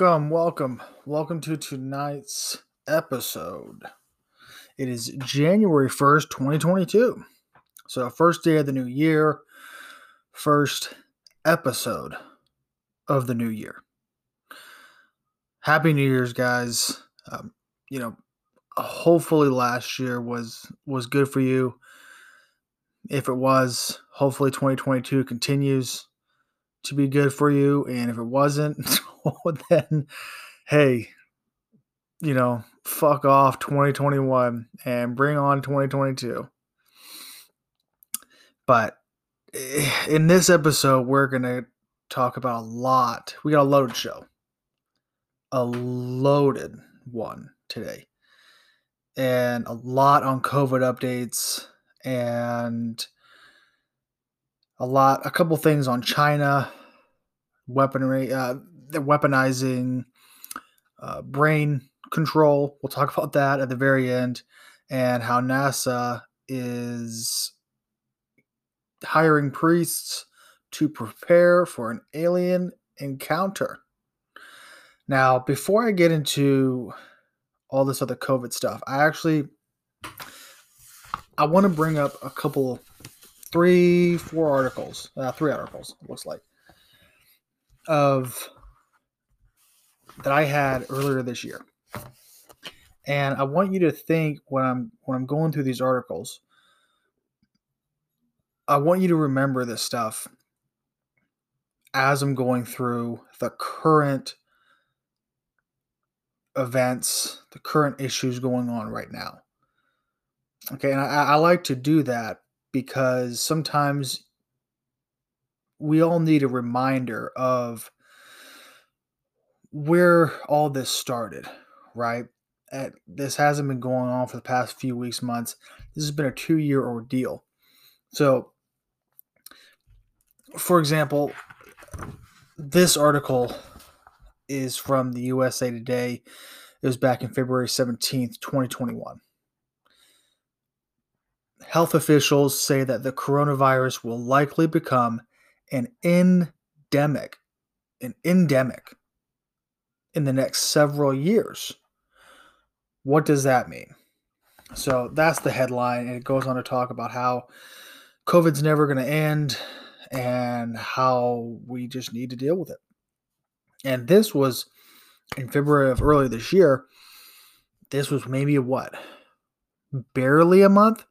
Welcome, welcome, welcome to tonight's episode. It is January 1st, 2022. So, first day of the new year, first episode of the new year. Happy New Year's, guys. Um, you know, hopefully last year was was good for you. If it was, hopefully 2022 continues to be good for you. And if it wasn't, then hey, you know, fuck off 2021 and bring on 2022. But eh, in this episode, we're going to talk about a lot. We got a loaded show, a loaded one today, and a lot on COVID updates and a lot, a couple things on China, weaponry, uh, they're weaponizing uh, brain control. We'll talk about that at the very end, and how NASA is hiring priests to prepare for an alien encounter. Now, before I get into all this other COVID stuff, I actually I want to bring up a couple, three, four articles, uh, three articles. looks like of that I had earlier this year. And I want you to think when I'm when I'm going through these articles, I want you to remember this stuff as I'm going through the current events, the current issues going on right now. Okay, and I, I like to do that because sometimes we all need a reminder of where all this started, right? This hasn't been going on for the past few weeks, months. This has been a two year ordeal. So, for example, this article is from the USA Today. It was back in February 17th, 2021. Health officials say that the coronavirus will likely become an endemic, an endemic in the next several years. What does that mean? So that's the headline, and it goes on to talk about how COVID's never going to end and how we just need to deal with it. And this was in February of earlier this year. This was maybe what? Barely a month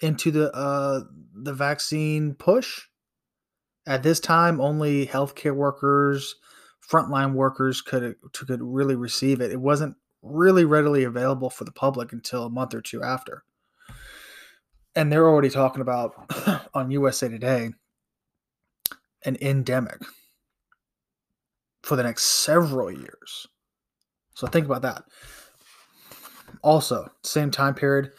into the uh, the vaccine push. At this time, only healthcare workers, frontline workers could could really receive it. It wasn't really readily available for the public until a month or two after. And they're already talking about on USA Today an endemic for the next several years. So think about that. Also, same time period.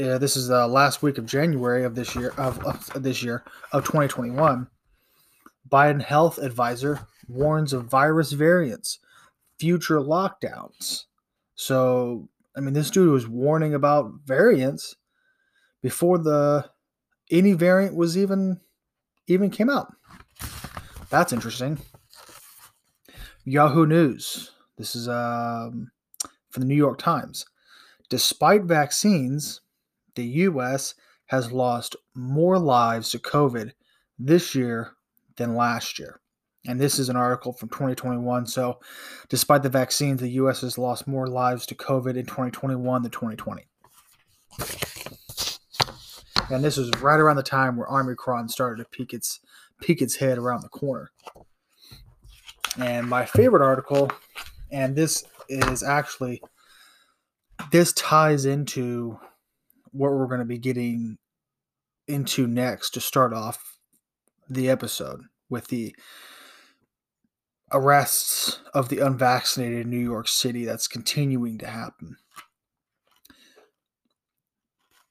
Uh, this is the last week of January of this year of, of this year of 2021. Biden health advisor warns of virus variants, future lockdowns. So, I mean, this dude was warning about variants before the any variant was even even came out. That's interesting. Yahoo News. This is um, from the New York Times. Despite vaccines, the U.S. has lost more lives to COVID this year than last year. And this is an article from 2021. So, despite the vaccines, the U.S. has lost more lives to COVID in 2021 than 2020. And this was right around the time where Omicron started to peek its peek its head around the corner. And my favorite article, and this is actually this ties into what we're going to be getting into next to start off the episode with the arrests of the unvaccinated in New York City that's continuing to happen.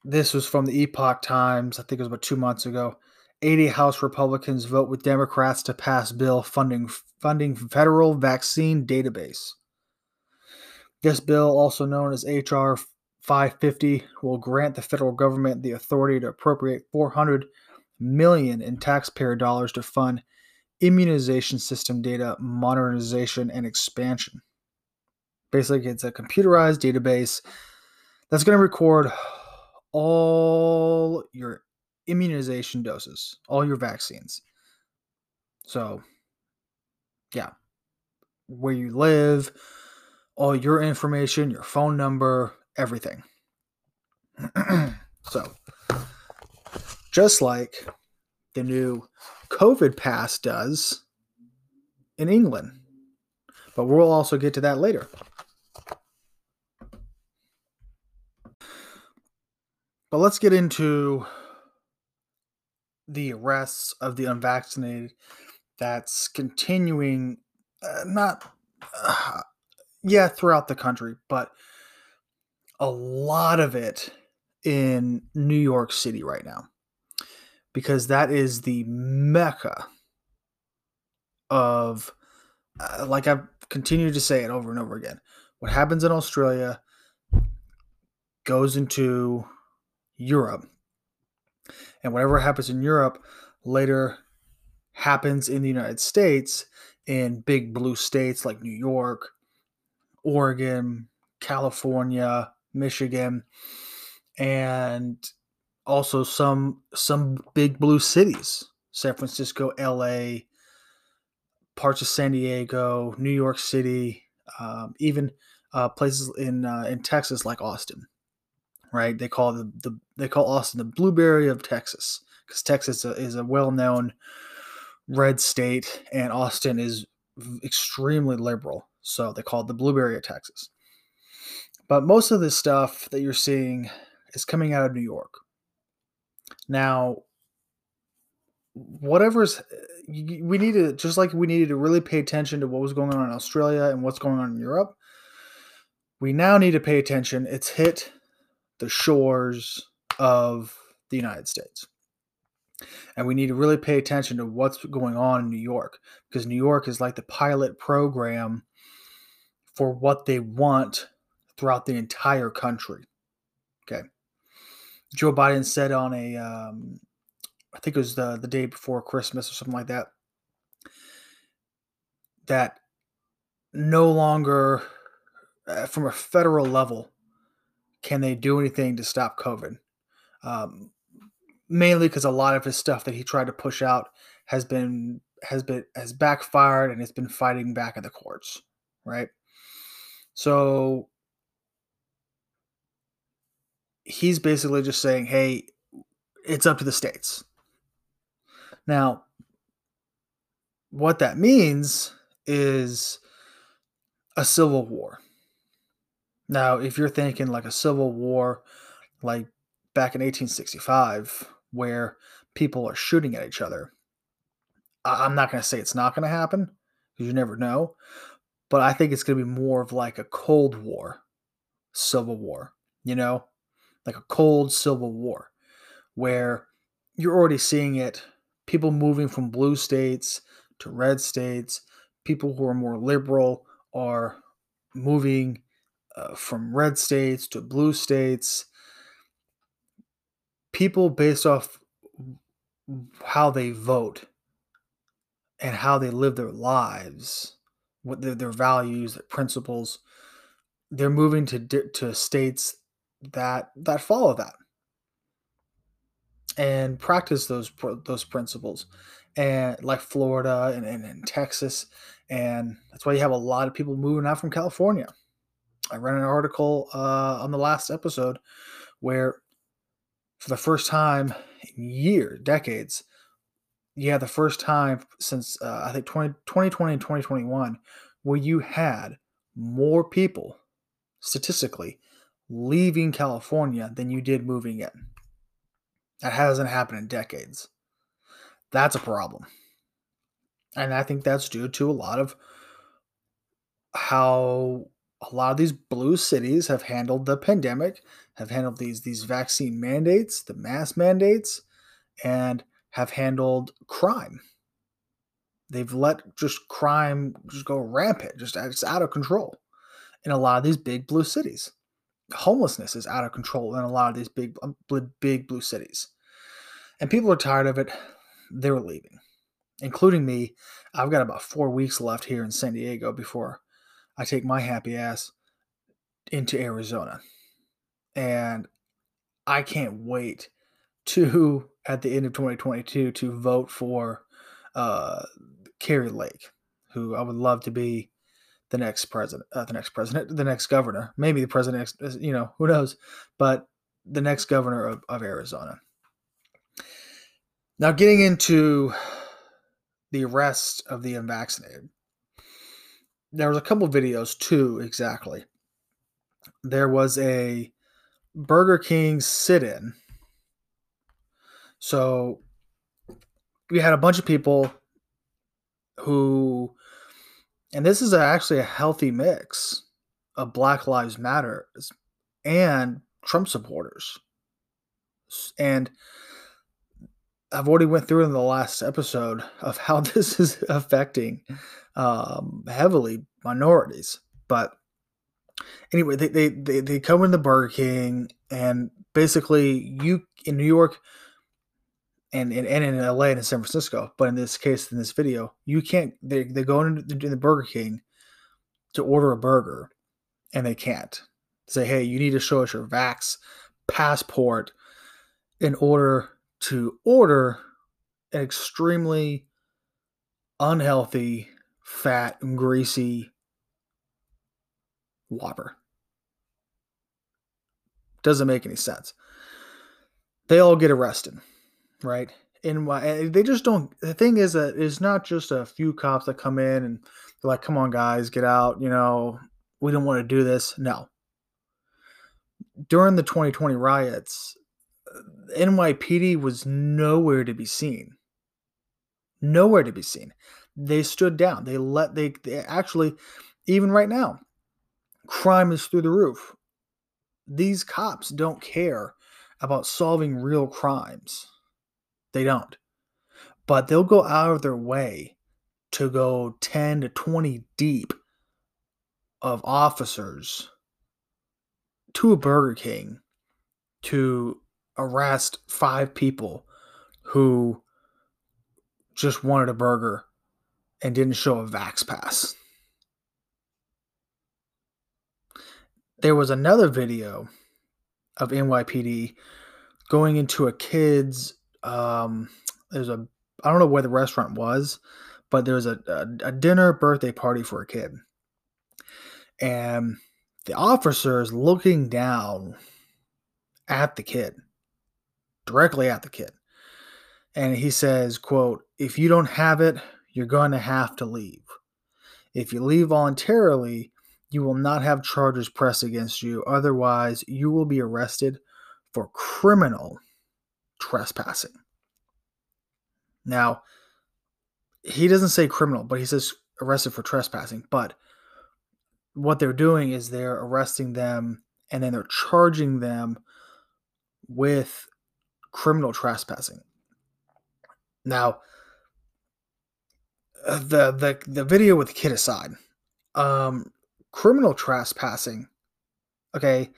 This was from the Epoch Times, I think it was about two months ago. 80 House Republicans vote with Democrats to pass bill funding funding federal vaccine database. This bill, also known as HR 550, will grant the federal government the authority to appropriate 400 million in taxpayer dollars to fund immunization system data modernization and expansion. Basically, it's a computerized database that's going to record all your immunization doses, all your vaccines. So, yeah, where you live, all your information, your phone number, everything. so, just like the new COVID pass does in England. But we'll also get to that later. But let's get into the arrests of the unvaccinated that's continuing, uh, not, uh, yeah, throughout the country, but a lot of it in New York City right now because that is the mecca of, uh, like I've continued to say it over and over again. What happens in Australia goes into Europe. And whatever happens in Europe later happens in the United States in big blue states like New York, Oregon, California, Michigan, and also some some big blue cities. San francisco la parts of san diego new york city um, even uh, places in uh, in texas like austin right? They call the, the they call austin the blueberry of texas because texas is a, a well-known red state and austin is extremely liberal so they call it the blueberry of texas. But most of this stuff that you're seeing is coming out of new york now, whatever's we need to just like we needed to really pay attention to what was going on in Australia and what's going on in Europe. We now need to pay attention. It's hit the shores of the United States. And we need to really pay attention to what's going on in New York because New York is like the pilot program for what they want throughout the entire country. Okay. Joe Biden said on a, um, I think it was the the day before Christmas or something like that, that no longer, uh, from a federal level, can they do anything to stop COVID. Um, mainly because a lot of his stuff that he tried to push out has been has been has backfired and it's been fighting back in the courts, right? So he's basically just saying, hey, it's up to the states. Now, what that means is a civil war. Now, if you're thinking like a civil war, like back in 1865, where people are shooting at each other, I'm not going to say it's not going to happen because you never know, but I think it's going to be more of like a Cold War, Civil War, you know? Like a cold civil war where you're already seeing it people moving from blue states to red states people who are more liberal are moving uh, from red states to blue states. People based off how they vote and how they live their lives what their, their values their principles they're moving to to states that that follow that and practice those those principles and like Florida and, and, and, Texas and that's why you have a lot of people moving out from California. I read an article uh, on the last episode where for the first time in years, decades, yeah, the first time since uh, I think 20, 2020 and 2021 where you had more people statistically leaving California than you did moving in. That hasn't happened in decades. That's a problem. And I think that's due to a lot of how a lot of these blue cities have handled the pandemic, have handled these these vaccine mandates, the mass mandates, and have handled crime. They've let just crime just go rampant, just it's out of control in a lot of these big blue cities homelessness is out of control in a lot of these big um, big blue cities and people are tired of it they're leaving including me. I've got about four weeks left here in San Diego before I take my happy ass into Arizona. And I can't wait to, at the end of 2022, to vote for uh, Kari Lake, who I would love to be the next president, uh, the next president, the next governor, maybe the president, you know, who knows, but the next governor of, of Arizona. Now, getting into the arrest of the unvaccinated, there was a couple videos too, exactly. There was a Burger King sit in. So we had a bunch of people who, and this is actually a healthy mix of Black Lives Matter and Trump supporters. And I've already went through in the last episode of how this is affecting um, heavily minorities. But anyway, they, they, they, they come in the Burger King and basically you in New York and, and, and in LA and in San Francisco, but in this case, in this video, you can't, they, they go into the, Burger King to order a burger and they can't say, hey, you need to show us your Vax passport in order to order an extremely unhealthy, fat, and greasy Whopper. Doesn't make any sense. They all get arrested, right? And why eh, they just don't. The thing is that it's not just a few cops that come in and they're like, "Come on, guys, get out." You know, we don't want to do this. No. During the 2020 riots, eh, NYPD was nowhere to be seen. Nowhere to be seen. They stood down. They let they, they actually even right now crime is through the roof. These cops don't care about solving real crimes. They don't. But they'll go out of their way to go 10 to 20 deep of officers to a Burger King to arrest five people who just wanted a burger and didn't show a Vax pass. There was another video of NYPD going into a kid's um there's a I don't know where the restaurant was, but there was a, a, a dinner birthday party for a kid. And the officer is looking down at the kid directly at the kid. And he says, quote, if you don't have it, you're going to have to leave. If you leave voluntarily, you will not have charges pressed against you. Otherwise, you will be arrested for criminal trespassing. Now, he doesn't say criminal, but he says arrested for trespassing. But what they're doing is they're arresting them and then they're charging them with criminal trespassing. Now, uh, the the the video with the kid aside, um, criminal trespassing. Okay,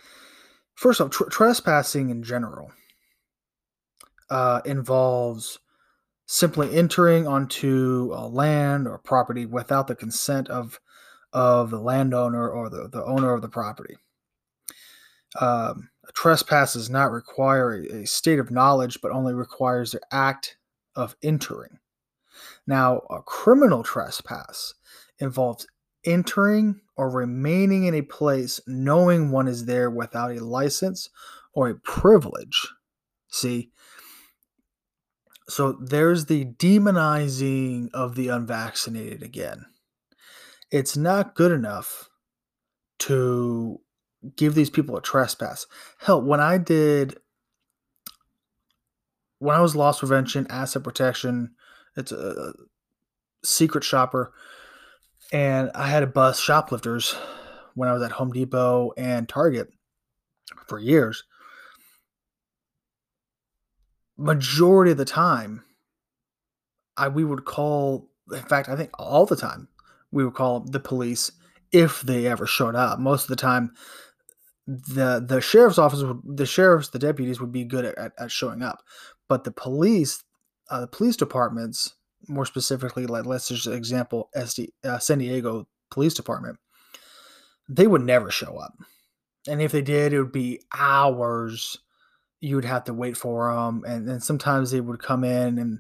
first off, tr- trespassing in general uh, involves simply entering onto a land or property without the consent of of the landowner or the, the owner of the property. Um, a trespass does not require a, a state of knowledge, but only requires the act of entering. Now, a criminal trespass involves entering or remaining in a place knowing one is there without a license or a privilege. See? So there's the demonizing of the unvaccinated again. It's not good enough to give these people a trespass. Hell, when I did, when I was loss prevention, asset protection, it's a secret shopper, and I had to bust shoplifters when I was at Home Depot and Target for years. Majority of the time, I we would call. In fact, I think all the time we would call the police if they ever showed up. Most of the time, the the sheriff's office would the sheriffs the deputies would be good at, at, showing up but the police uh, the police departments more specifically, like let's just example SD, uh, San Diego Police Department, they would never show up. And if they did, it would be hours. You would have to wait for them, and sometimes they would come in, and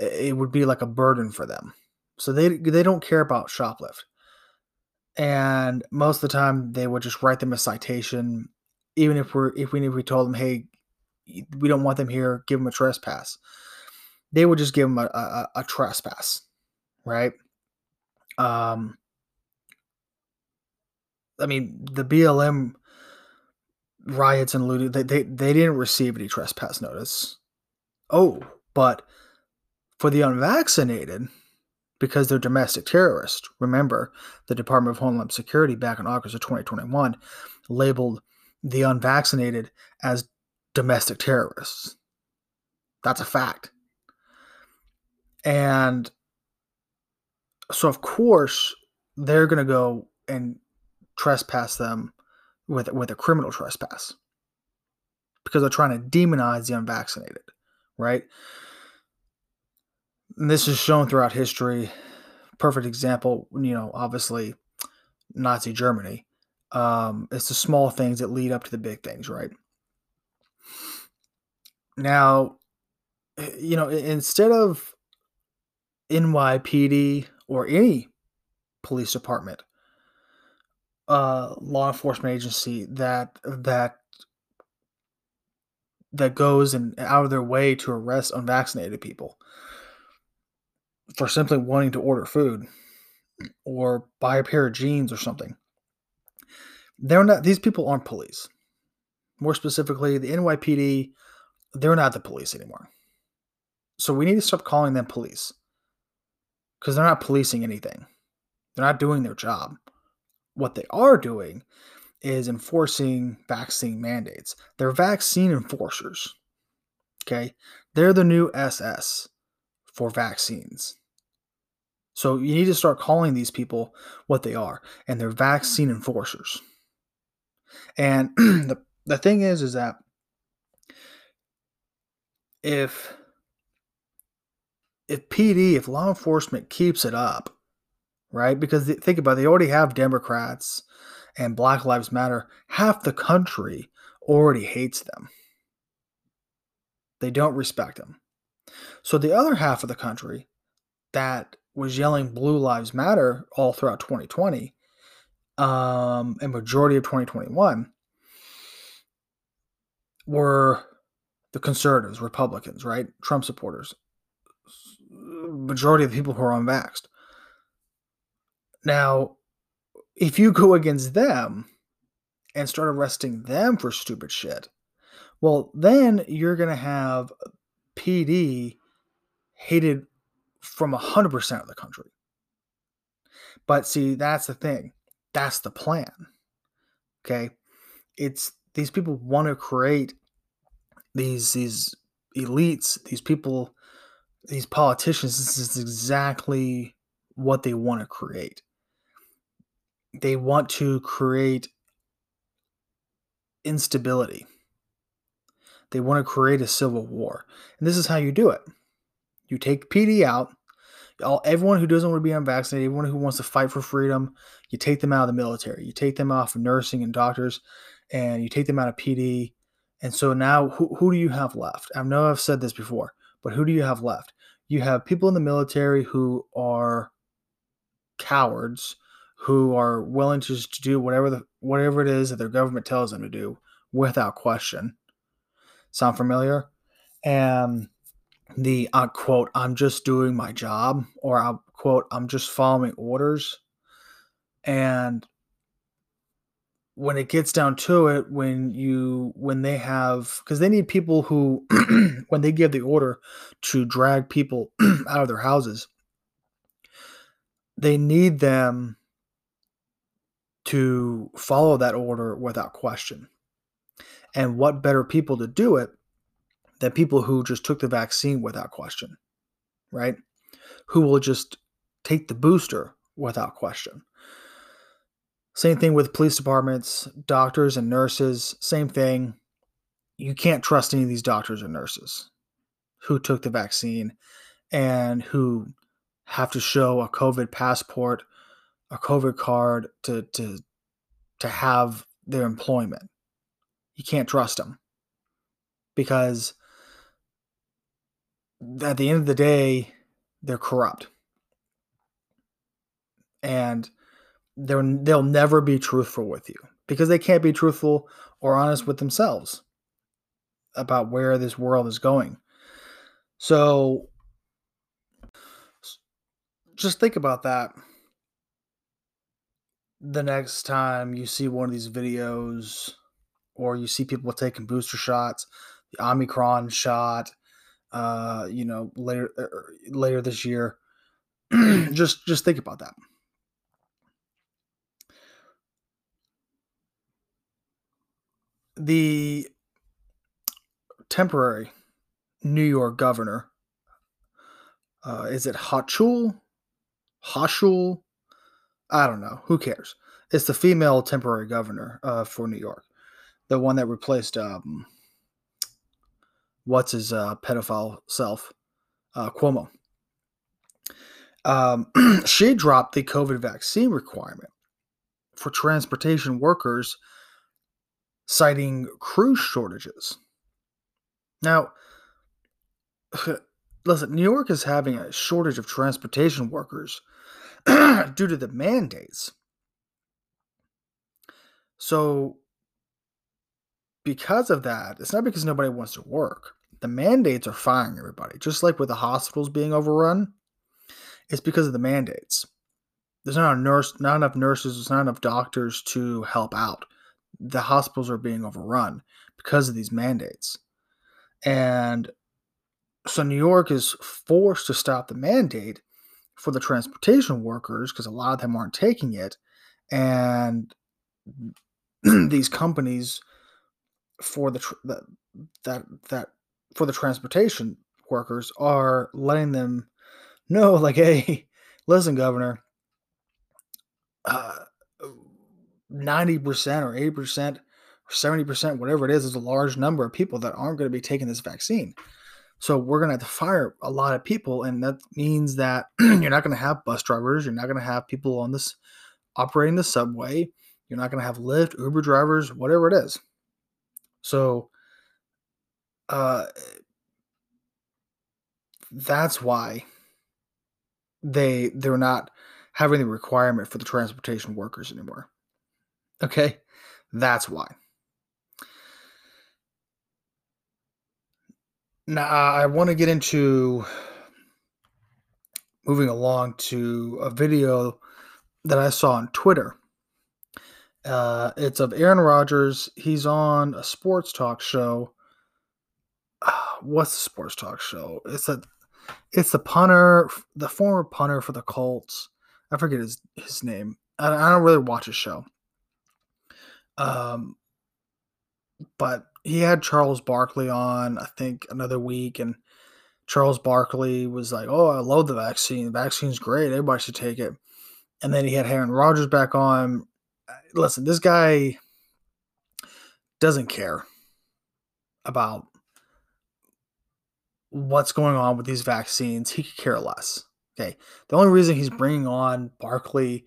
it would be like a burden for them. So they they don't care about shoplift, and most of the time they would just write them a citation, even if we're if we if we told them, hey, we don't want them here, give them a trespass. They would just give them a, a, a trespass, right? Um, I mean, the BLM riots and looting, they, they, they didn't receive any trespass notice. Oh, but for the unvaccinated, because they're domestic terrorists, remember the Department of Homeland Security back in August of 2021 labeled the unvaccinated as domestic terrorists. That's a fact. And so, of course, they're going to go and trespass them with with a criminal trespass because they're trying to demonize the unvaccinated, right? And this is shown throughout history. Perfect example, you know, obviously Nazi Germany. Um, it's the small things that lead up to the big things, right? Now, you know, instead of NYPD or any police department uh, law enforcement agency that that that goes and out of their way to arrest unvaccinated people for simply wanting to order food or buy a pair of jeans or something. They're not these people aren't police. More specifically, the NYPD, they're not the police anymore. So we need to stop calling them police. Because they're not policing anything. They're not doing their job. What they are doing is enforcing vaccine mandates. They're vaccine enforcers. Okay. They're the new SS for vaccines. So you need to start calling these people what they are, and they're vaccine enforcers. And the, the thing is, is that if if PD, if law enforcement keeps it up, right? Because think about it, they already have Democrats and Black Lives Matter. Half the country already hates them. They don't respect them. So the other half of the country that was yelling Blue Lives Matter all throughout 2020 um, and majority of 2021 were the conservatives, Republicans, right? Trump supporters. Majority of the people who are unvaxxed. Now, if you go against them and start arresting them for stupid shit, well, then you're going to have PD hated from 100% of the country. But see, that's the thing. That's the plan. Okay? It's these people want to create these these elites, these people, these politicians. This is exactly what they want to create they want to create instability. They want to create a civil war. And this is how you do it. You take PD out, all everyone who doesn't want to be unvaccinated, everyone who wants to fight for freedom, you take them out of the military. You take them off of nursing and doctors, and you take them out of PD. And so now who, who do you have left? I know I've said this before, but who do you have left? You have people in the military who are cowards who are willing to just do whatever the whatever it is that their government tells them to do without question. Sound familiar? And the uh, quote, I'm just doing my job, or I quote, I'm just following orders. And when it gets down to it, when you when they have because they need people who when they give the order to drag people out of their houses, they need them to follow that order without question. And what better people to do it than people who just took the vaccine without question, right? Who will just take the booster without question. Same thing with police departments, doctors and nurses, same thing. You can't trust any of these doctors or nurses who took the vaccine and who have to show a COVID passport, a COVID card to to to have their employment. You can't trust them because at the end of the day, they're corrupt. And they're, they'll never be truthful with you because they can't be truthful or honest with themselves about where this world is going. So just think about that the next time you see one of these videos or you see people taking booster shots, the Omicron shot, uh, you know, later er, later this year. just just think about that. The temporary New York governor uh, is it Hochul? Hochul? I don't know. Who cares? It's the female temporary governor uh, for New York, the one that replaced um, what's his uh, pedophile self, uh, Cuomo. Um, she dropped the COVID vaccine requirement for transportation workers, citing crew shortages. Now, listen, New York is having a shortage of transportation workers due to the mandates. So, because of that, it's not because nobody wants to work. The mandates are firing everybody. Just like with the hospitals being overrun, it's because of the mandates. There's not a nurse, not enough nurses, there's not enough doctors to help out. The hospitals are being overrun because of these mandates. And so New York is forced to stop the mandate for the transportation workers because a lot of them aren't taking it. And these companies for the, the that that for the transportation workers are letting them know like hey listen governor uh, 90% or 80% or 70% whatever it is is a large number of people that aren't going to be taking this vaccine so we're going to have to fire a lot of people and that means that you're not going to have bus drivers you're not going to have people on this operating the subway you're not going to have lyft uber drivers whatever it is so uh that's why they they're not having the requirement for the transportation workers anymore. Okay? That's why. Now I want to get into moving along to a video that I saw on Twitter. Uh, it's of Aaron Rodgers. He's on a sports talk show. what's the sports talk show? It's a it's the punter, the former punter for the Colts. I forget his his name. I, I don't really watch his show. Um, but he had Charles Barkley on, I think, another week, and Charles Barkley was like, "Oh, I love the vaccine. The vaccine's great. Everybody should take it." And then he had Aaron Rodgers back on. Listen, this guy doesn't care about what's going on with these vaccines. He could care less. Okay. The only reason he's bringing on Barkley,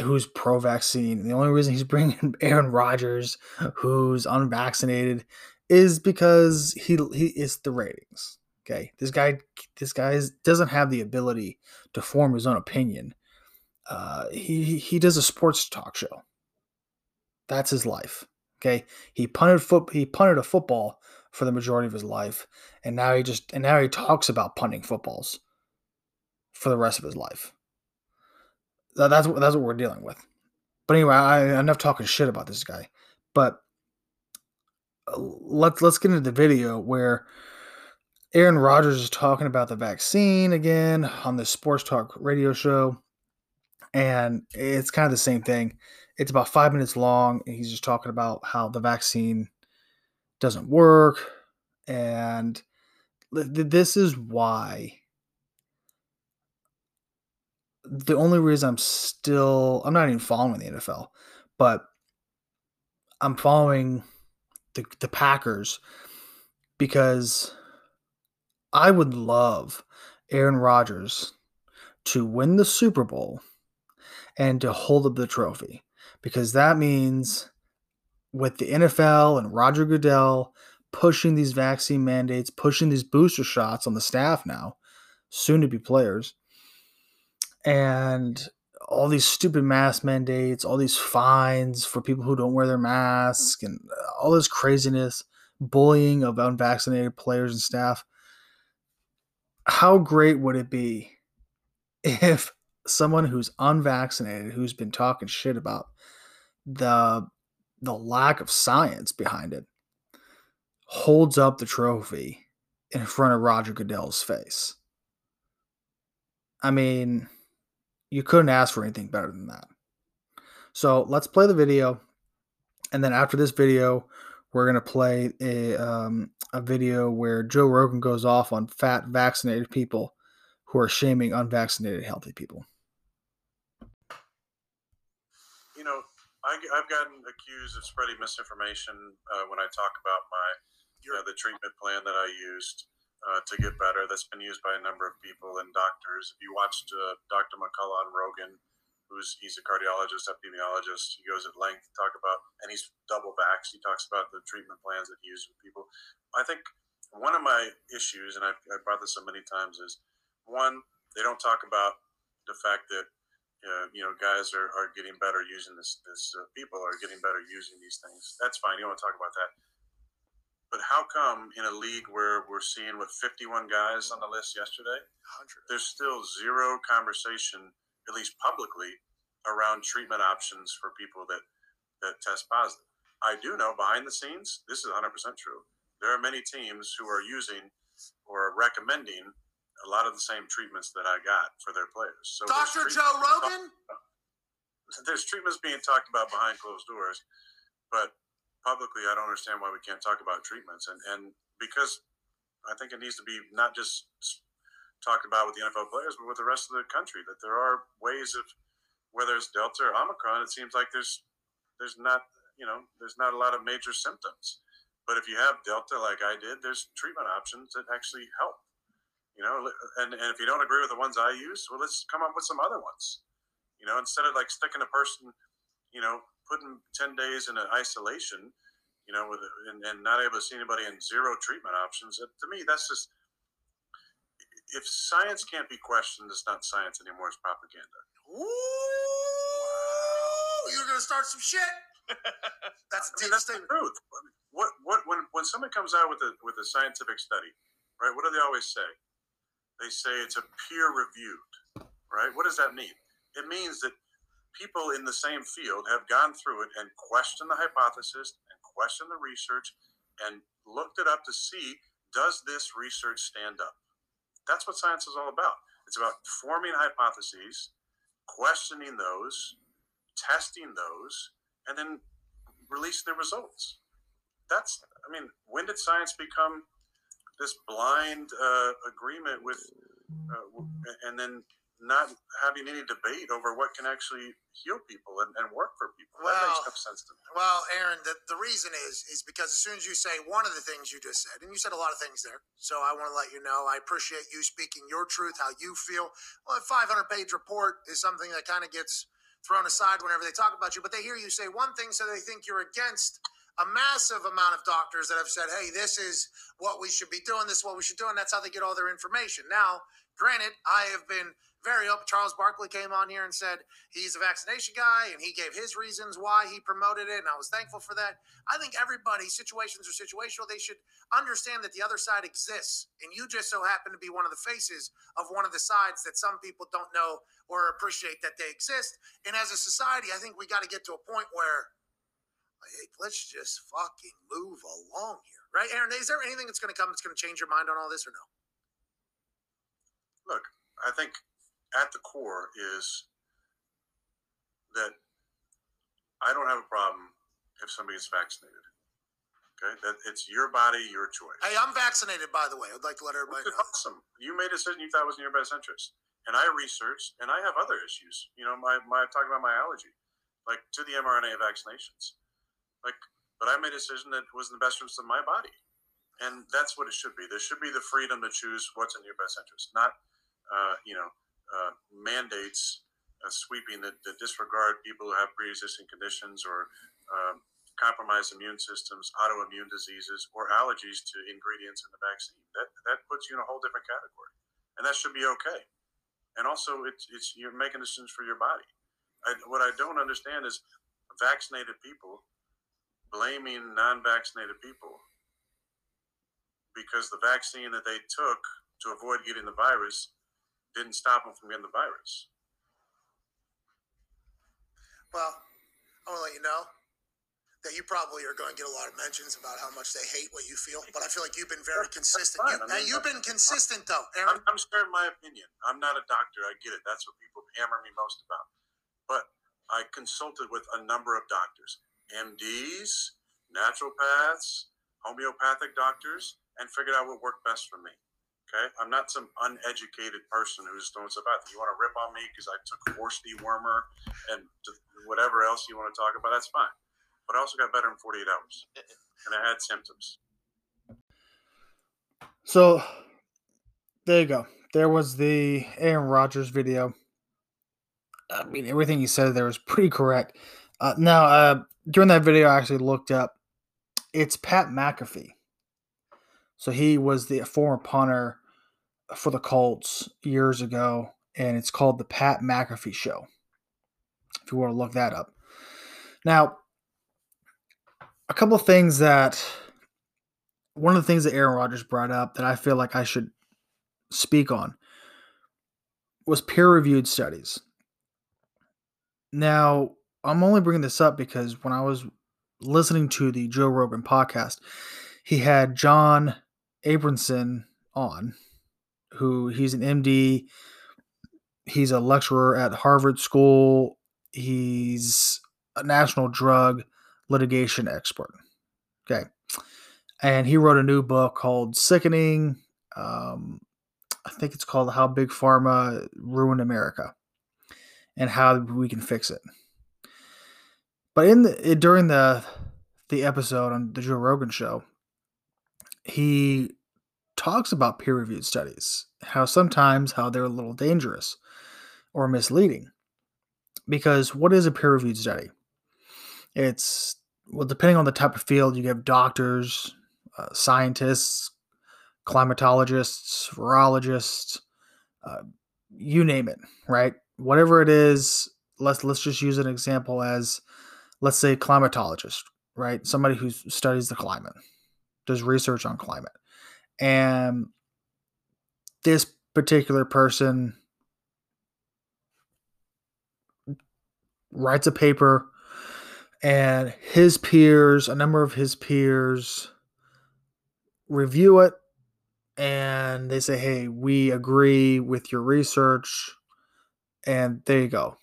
who's pro vaccine, the only reason he's bringing Aaron Rodgers, who's unvaccinated, is because he he is the ratings. Okay. This guy this guy doesn't have the ability to form his own opinion. Uh, he he does a sports talk show. That's his life. Okay. He punted foot he punted a football for the majority of his life, and now he just and now he talks about punting footballs for the rest of his life. That, that's what that's what we're dealing with. But anyway, I enough talking shit about this guy. But uh, let's let's get into the video where Aaron Rodgers is talking about the vaccine again on the sports talk radio show, and it's kind of the same thing. It's about five minutes long, and he's just talking about how the vaccine doesn't work. And this is why the only reason I'm still, I'm not even following the NFL, but I'm following the, the Packers because I would love Aaron Rodgers to win the Super Bowl and to hold up the trophy because that means with the NFL and Roger Goodell pushing these vaccine mandates, pushing these booster shots on the staff now, soon to be players, and all these stupid mask mandates, all these fines for people who don't wear their mask, and all this craziness, bullying of unvaccinated players and staff. How great would it be if someone who's unvaccinated, who's been talking shit about the the lack of science behind it, holds up the trophy in front of Roger Goodell's face? I mean, you couldn't ask for anything better than that. So let's play the video, and then after this video, we're gonna play a um, a video where Joe Rogan goes off on fat vaccinated people who are shaming unvaccinated healthy people. You know, I, have gotten accused of spreading misinformation uh, when I talk about my uh, the treatment plan that I used uh, to get better that's been used by a number of people and doctors. If you watched uh, Dr. McCullough on Rogan, who's he's a cardiologist, epidemiologist, he goes at length to talk about, and he's double vaxxed. He talks about the treatment plans that he uses with people. I think one of my issues, and I've, I've brought this up many times, is one they don't talk about the fact that uh, you know guys are, are getting better using this. This uh, people are getting better using these things. That's fine. You don't want to talk about that how come in a league where we're seeing with 51 guys on the list yesterday, 100. there's still zero conversation, at least publicly, around treatment options for people that, that test positive? I do know behind the scenes, this is 100% true. There are many teams who are using or recommending a lot of the same treatments that I got for their players. So Dr. Joe Rogan? There's treatments being talked about behind closed doors, but publicly, I don't understand why we can't talk about treatments. And, and because I think it needs to be not just talked about with the NFL players, but with the rest of the country, that there are ways of, whether it's Delta or Omicron, it seems like there's, there's not, you know, there's not a lot of major symptoms. But if you have Delta like I did, there's treatment options that actually help. You know, and, and if you don't agree with the ones I use, well, let's come up with some other ones. You know, instead of like sticking a person, you know, putting 10 days in isolation, you know, with and, and not able to see anybody and zero treatment options, to me, that's just, if science can't be questioned, it's not science anymore, it's propaganda. Ooh, you're going to start some shit. that's I mean, that's the truth. What, what, when, when somebody comes out with a, with a scientific study, right, what do they always say? They say it's a peer reviewed, right? What does that mean? It means that people in the same field have gone through it and questioned the hypothesis and questioned the research and looked it up to see does this research stand up? That's what science is all about. It's about forming hypotheses, questioning those, testing those, and then releasing the results. That's, I mean, when did science become this blind uh, agreement with, uh, and then not having any debate over what can actually heal people and, and work for people. Well, that makes no sense to me. Well, Aaron, the, the reason is is because as soon as you say one of the things you just said, and you said a lot of things there, so I want to let you know I appreciate you speaking your truth, how you feel. Well, a 500 page report is something that kind of gets thrown aside whenever they talk about you, but they hear you say one thing, so they think you're against a massive amount of doctors that have said, hey, this is what we should be doing, this is what we should do, and that's how they get all their information. Now, granted, I have been very open. Charles Barkley came on here and said he's a vaccination guy and he gave his reasons why he promoted it. And I was thankful for that. I think everybody, situations are situational. They should understand that the other side exists. And you just so happen to be one of the faces of one of the sides that some people don't know or appreciate that they exist. And as a society, I think we got to get to a point where hey, let's just fucking move along here. Right, Aaron? Is there anything that's going to come that's going to change your mind on all this or no? Look, I think at the core is that I don't have a problem if somebody is vaccinated. Okay, that it's your body, your choice. Hey, I'm vaccinated, by the way. I'd like to let everybody know. Awesome. You made a decision you thought was in your best interest, and I researched, and I have other issues. You know, my my talking about my allergy, like to the mRNA vaccinations, like, but I made a decision that was in the best interest of my body, and that's what it should be. There should be the freedom to choose what's in your best interest, not uh, you know, uh, mandates uh, sweeping that, that, disregard people who have pre-existing conditions or um, compromised immune systems, autoimmune diseases, or allergies to ingredients in the vaccine. That that puts you in a whole different category, and that should be okay. And also, it's it's you're making decisions for your body. I, what I don't understand is vaccinated people blaming non-vaccinated people because the vaccine that they took to avoid getting the virus didn't stop them from getting the virus. Well, I want to let you know that you probably are going to get a lot of mentions about how much they hate what you feel, but I feel like you've been very consistent. You, I mean, you've been consistent, though, Aaron. I'm, I'm sharing my opinion. I'm not a doctor. I get it. That's what people hammer me most about. But I consulted with a number of doctors, MDs, naturopaths, homeopathic doctors, and figured out what worked best for me. Okay, I'm not some uneducated person who's throwing stuff out. You want to rip on me because I took horse dewormer and whatever else you want to talk about, that's fine. But I also got better in 48 hours, and I had symptoms. So there you go. There was the Aaron Rodgers video. I mean, everything he said there was pretty correct. Uh, now, uh, during that video, I actually looked up. It's Pat McAfee. So he was the former punter for the Colts years ago, and it's called the Pat McAfee Show. If you want to look that up. Now, a couple of things that one of the things that Aaron Rodgers brought up that I feel like I should speak on was peer reviewed studies. Now, I'm only bringing this up because when I was listening to the Joe Rogan podcast, he had John Abramson on, who he's an MD. He's a lecturer at Harvard School. He's a national drug litigation expert. Okay. And he wrote a new book called Sickening. Um, I think it's called How Big Pharma Ruined America and How We Can Fix It. But in the during the the episode on the Joe Rogan show, he talks about peer reviewed studies, how sometimes how they're a little dangerous or misleading. Because what is a peer reviewed study? It's well, depending on the type of field, you have doctors, uh, scientists, climatologists, virologists, uh, you name it, right? Whatever it is, let's let's just use an example as, let's say, climatologist, right? Somebody who studies the climate does research on climate. And this particular person writes a paper and his peers, a number of his peers review it and they say, "Hey, we agree with your research." And there you go.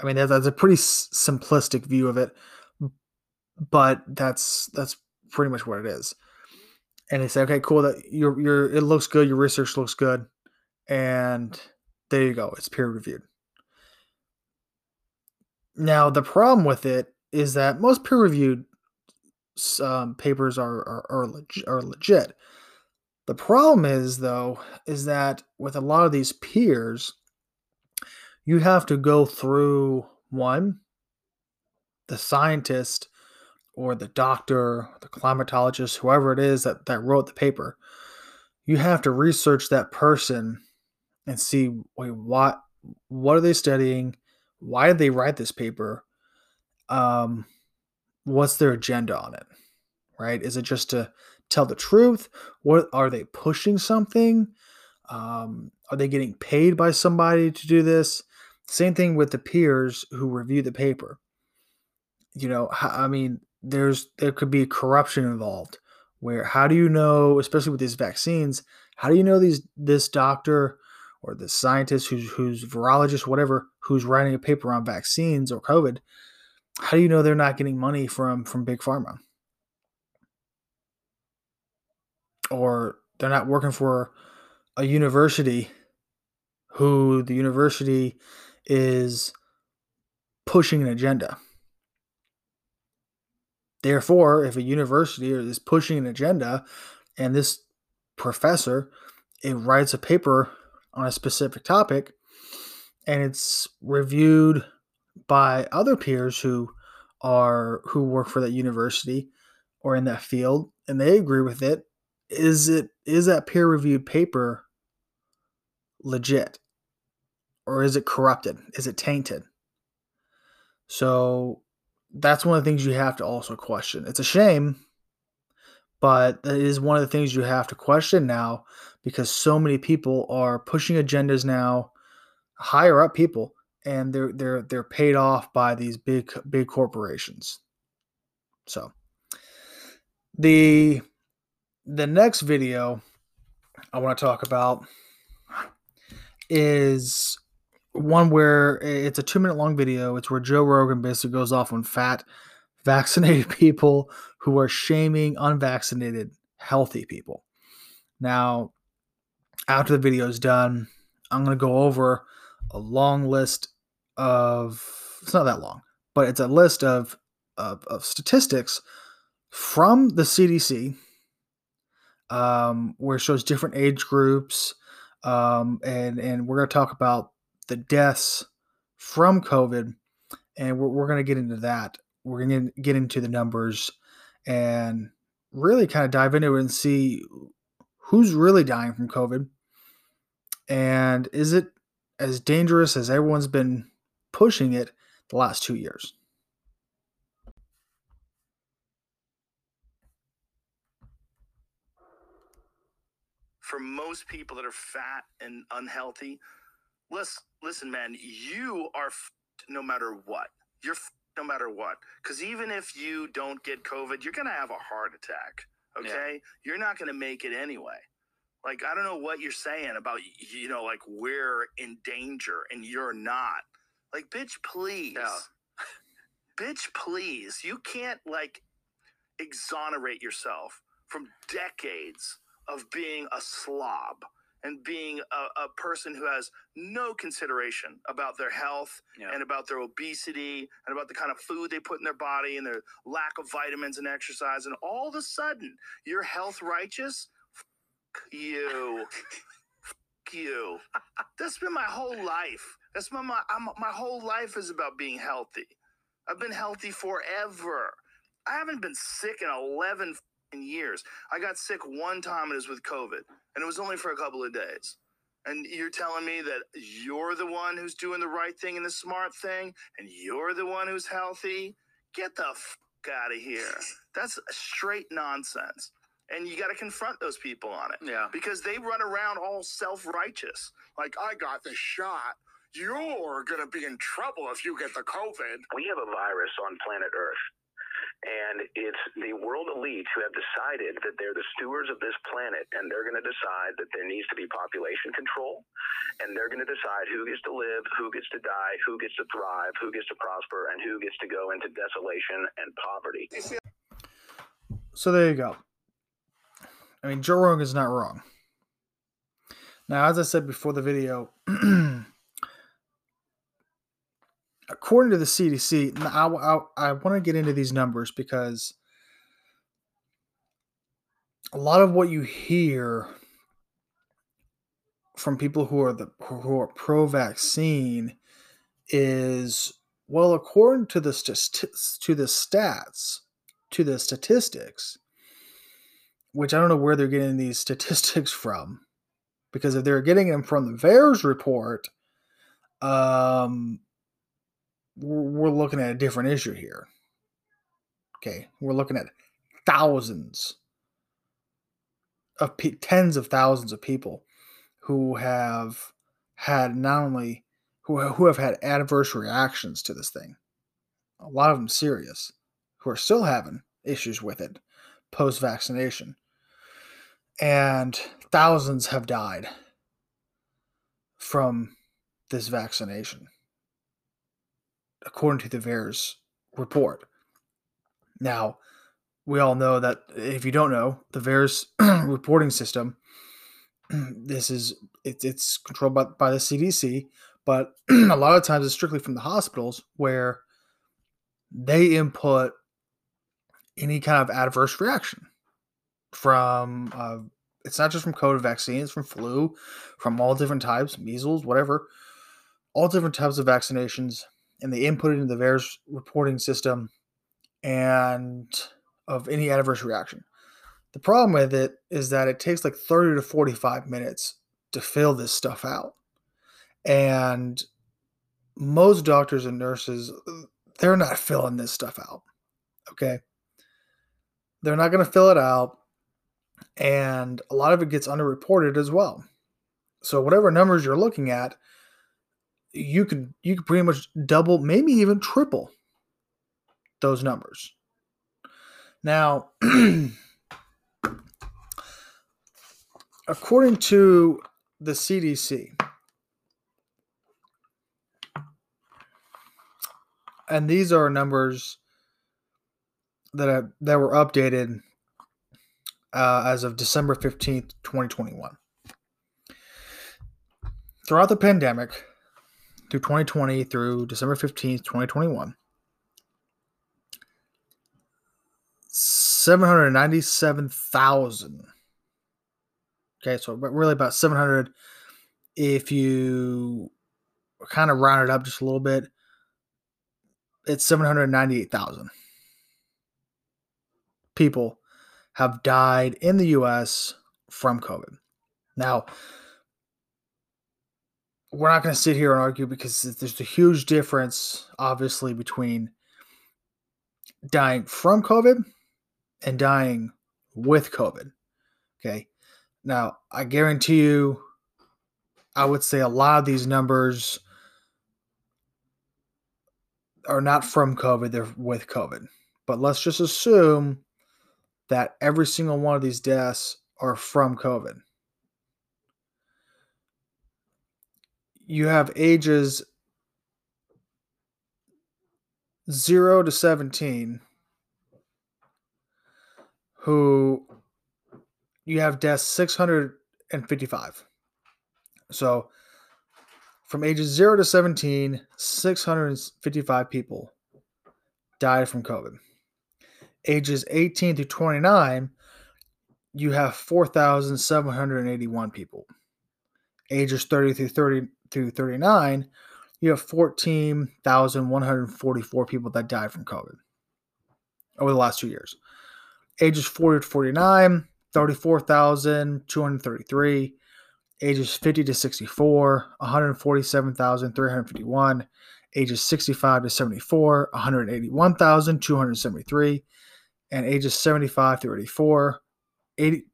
I mean, that's a pretty simplistic view of it, but that's that's pretty much what it is. And they say, okay, cool. That your your it looks good. Your research looks good, and there you go. It's peer reviewed. Now the problem with it is that most peer reviewed um, papers are are are, leg- are legit. The problem is though is that with a lot of these peers, you have to go through one the scientist or the doctor, the climatologist, whoever it is that, that wrote the paper, you have to research that person and see wait what what are they studying? Why did they write this paper? Um, what's their agenda on it? Right? Is it just to tell the truth? What are they pushing something? Um, are they getting paid by somebody to do this? Same thing with the peers who review the paper. You know, I mean, there's there could be corruption involved where how do you know especially with these vaccines how do you know these this doctor or the scientist who's who's virologist whatever who's writing a paper on vaccines or covid how do you know they're not getting money from from big pharma? Or they're not working for a university who the university is pushing an agenda Therefore, if a university is pushing an agenda and this professor it writes a paper on a specific topic and it's reviewed by other peers who are who work for that university or in that field and they agree with it is it is that peer reviewed paper legit? Or is it corrupted? Is it tainted? So that's one of the things you have to also question. It's a shame but it is one of the things you have to question now because so many people are pushing agendas now higher up people and they're they're they're paid off by these big big corporations. So the the next video i want to talk about is one where it's a two minute long video. It's where joe rogan basically goes off on fat vaccinated people who are shaming unvaccinated healthy people. Now after the video is done i'm going to go over a long list of it's not that long, but it's a list of of, of statistics from the CDC, um, where it shows different age groups, um, and and we're going to talk about the deaths from COVID, and we're, we're going to get into that. We're going to get into the numbers and really kind of dive into it and see who's really dying from COVID, and is it as dangerous as everyone's been pushing it the last two years. For most people that are fat and unhealthy, listen, listen, man, you are no matter what. You're no matter what. Because even if you don't get COVID, you're going to have a heart attack. Okay. Yeah. You're not going to make it anyway. Like, I don't know what you're saying about, you know, like we're in danger and you're not. Like, bitch, please. Yeah. bitch, please. You can't, like, exonerate yourself from decades of being a slob and being a, a, person who has no consideration about their health yeah. and about their obesity and about the kind of food they put in their body and their lack of vitamins and exercise. And all of a sudden, you're health righteous you. you. That's been my whole life. That's my my I'm, my whole life is about being healthy. I've been healthy forever. I haven't been sick in 11 years. I got sick one time and it was with COVID, and it was only for a couple of days. And you're telling me that you're the one who's doing the right thing and the smart thing, and you're the one who's healthy? Get the f- out of here. That's straight nonsense and you got to confront those people on it. Yeah. Because they run around all self righteous. Like, I got the shot. You're going to be in trouble if you get the COVID. We have a virus on planet Earth. And it's the world elite who have decided that they're the stewards of this planet, and they're going to decide that there needs to be population control, and they're going to decide who gets to live, who gets to die, who gets to thrive, who gets to prosper, and who gets to go into desolation and poverty. So there you go. I mean, Joe Rogan is not wrong. Now, as I said before the video, according to the CDC, I, I, I want to get into these numbers because a lot of what you hear from people who are the who are pro-vaccine is well, according to the to the stats, to the statistics, which I don't know where they're getting these statistics from, because if they're getting them from the VAERS report, um, we're, looking at a different issue here. Okay, we're looking at thousands of pe- tens of thousands of people who have had not only who who have had adverse reactions to this thing, a lot of them serious, who are still having issues with it post vaccination and thousands have died from this vaccination, according to the VAERS report. Now, we all know that if you don't know, the VAERS reporting system, this is it, it's controlled by, by the CDC, but a lot of times it's strictly from the hospitals where they input any kind of adverse reaction from uh, It's not just from COVID vaccine, it's from flu, from all different types, measles, whatever, all different types of vaccinations. And they input it into the VAERS reporting system and of any adverse reaction. The problem with it is that it takes like 30 to 45 minutes to fill this stuff out. And most doctors and nurses, they're not filling this stuff out. Okay. They're not going to fill it out. And a lot of it gets underreported as well. So whatever numbers you're looking at, you can you can pretty much double, maybe even triple those numbers. Now, according to the CDC, and these are numbers that have, that were updated uh, as of December 15th, 2021. Throughout the pandemic, through 2020 through December 15th, 2021, 797,000. Okay, so really about 700 if you kind of round it up just a little bit, it's 798,000 people have died in the US from COVID. Now, we're not going to sit here and argue because there's a huge difference, obviously, between dying from COVID and dying with COVID. Okay. Now, I guarantee you, I would say a lot of these numbers are not from COVID, they're with COVID. But let's just assume that every single one of these deaths are from COVID. You have ages 0 to 17 who you have deaths 655. So from ages 0 to 17, 655 people died from COVID. Ages 18 to 29, you have 4,781 people. Ages 30 through 30 through 39, you have 14,144 people that died from COVID over the last two years ages 40 to 49, 34,233. Ages 50 to 64, 147,351. Ages 65 to 74, 181,273. And ages 75 to 84,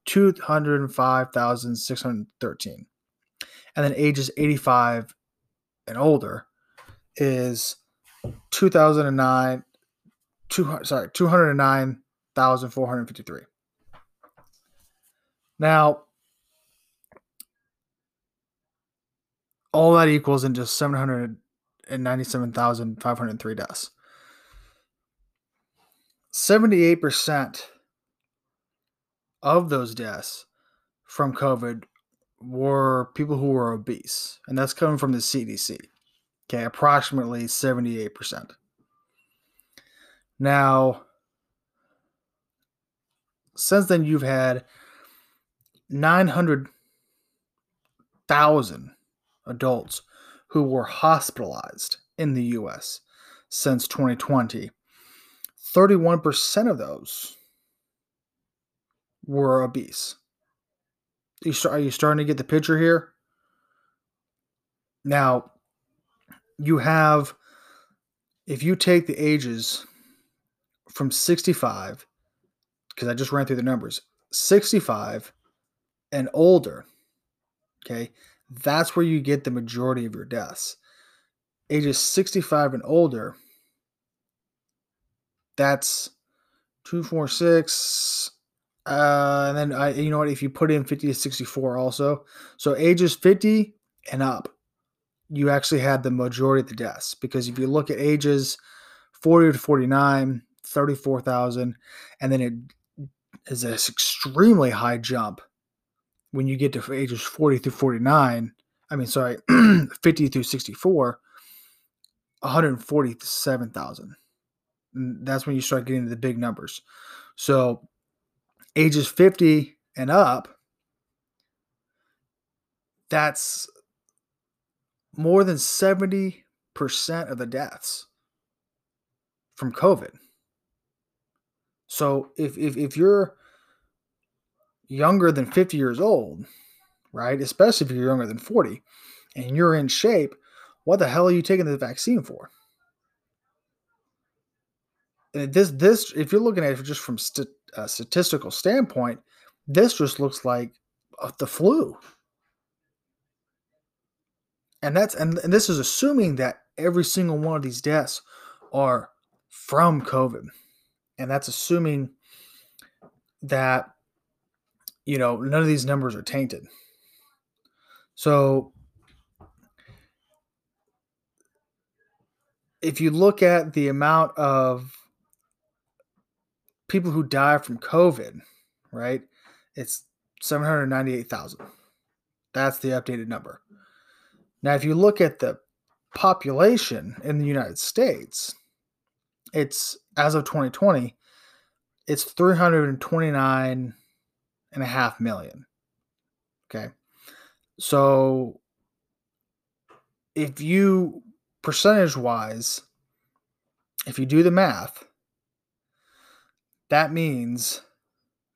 205,613. And then ages 85 and older is 2009 two, sorry 209 1,453. Now, all that equals into 797,503 deaths. 78% of those deaths from COVID were people who were obese, and that's coming from the CDC. Okay, approximately 78%. Now, since then you've had 900,000 adults who were hospitalized in the US since 2020. 31% of those were obese. Are you starting to get the picture here? Now, you have, if you take the ages from 65 because I just ran through the numbers 65 and older, okay, that's where you get the majority of your deaths. Ages 65 and older, that's 246. Uh, and then I, you know what? If you put in 50 to 64 also, so ages 50 and up, you actually had the majority of the deaths because if you look at ages 40 to 49, 34,000, and then it is an extremely high jump when you get to ages 40 through 49. I mean, sorry, 50 through 64, 147,000. That's when you start getting to the big numbers. So ages 50 and up, that's more than 70% of the deaths from COVID. So if, if, if you're younger than 50 years old, right, especially if you're younger than 40 and you're in shape, what the hell are you taking the vaccine for? And this, this, if you're looking at it just from st- a statistical standpoint, this just looks like uh, the flu. And that's and, and this is assuming that every single one of these deaths are from COVID. And that's assuming that you know none of these numbers are tainted. So if you look at the amount of people who die from COVID, right? It's 798,000. That's the updated number. Now, if you look at the population in the United States, it's as of 2020, it's 329 and a half million. Okay. So if you percentage wise, if you do the math, that means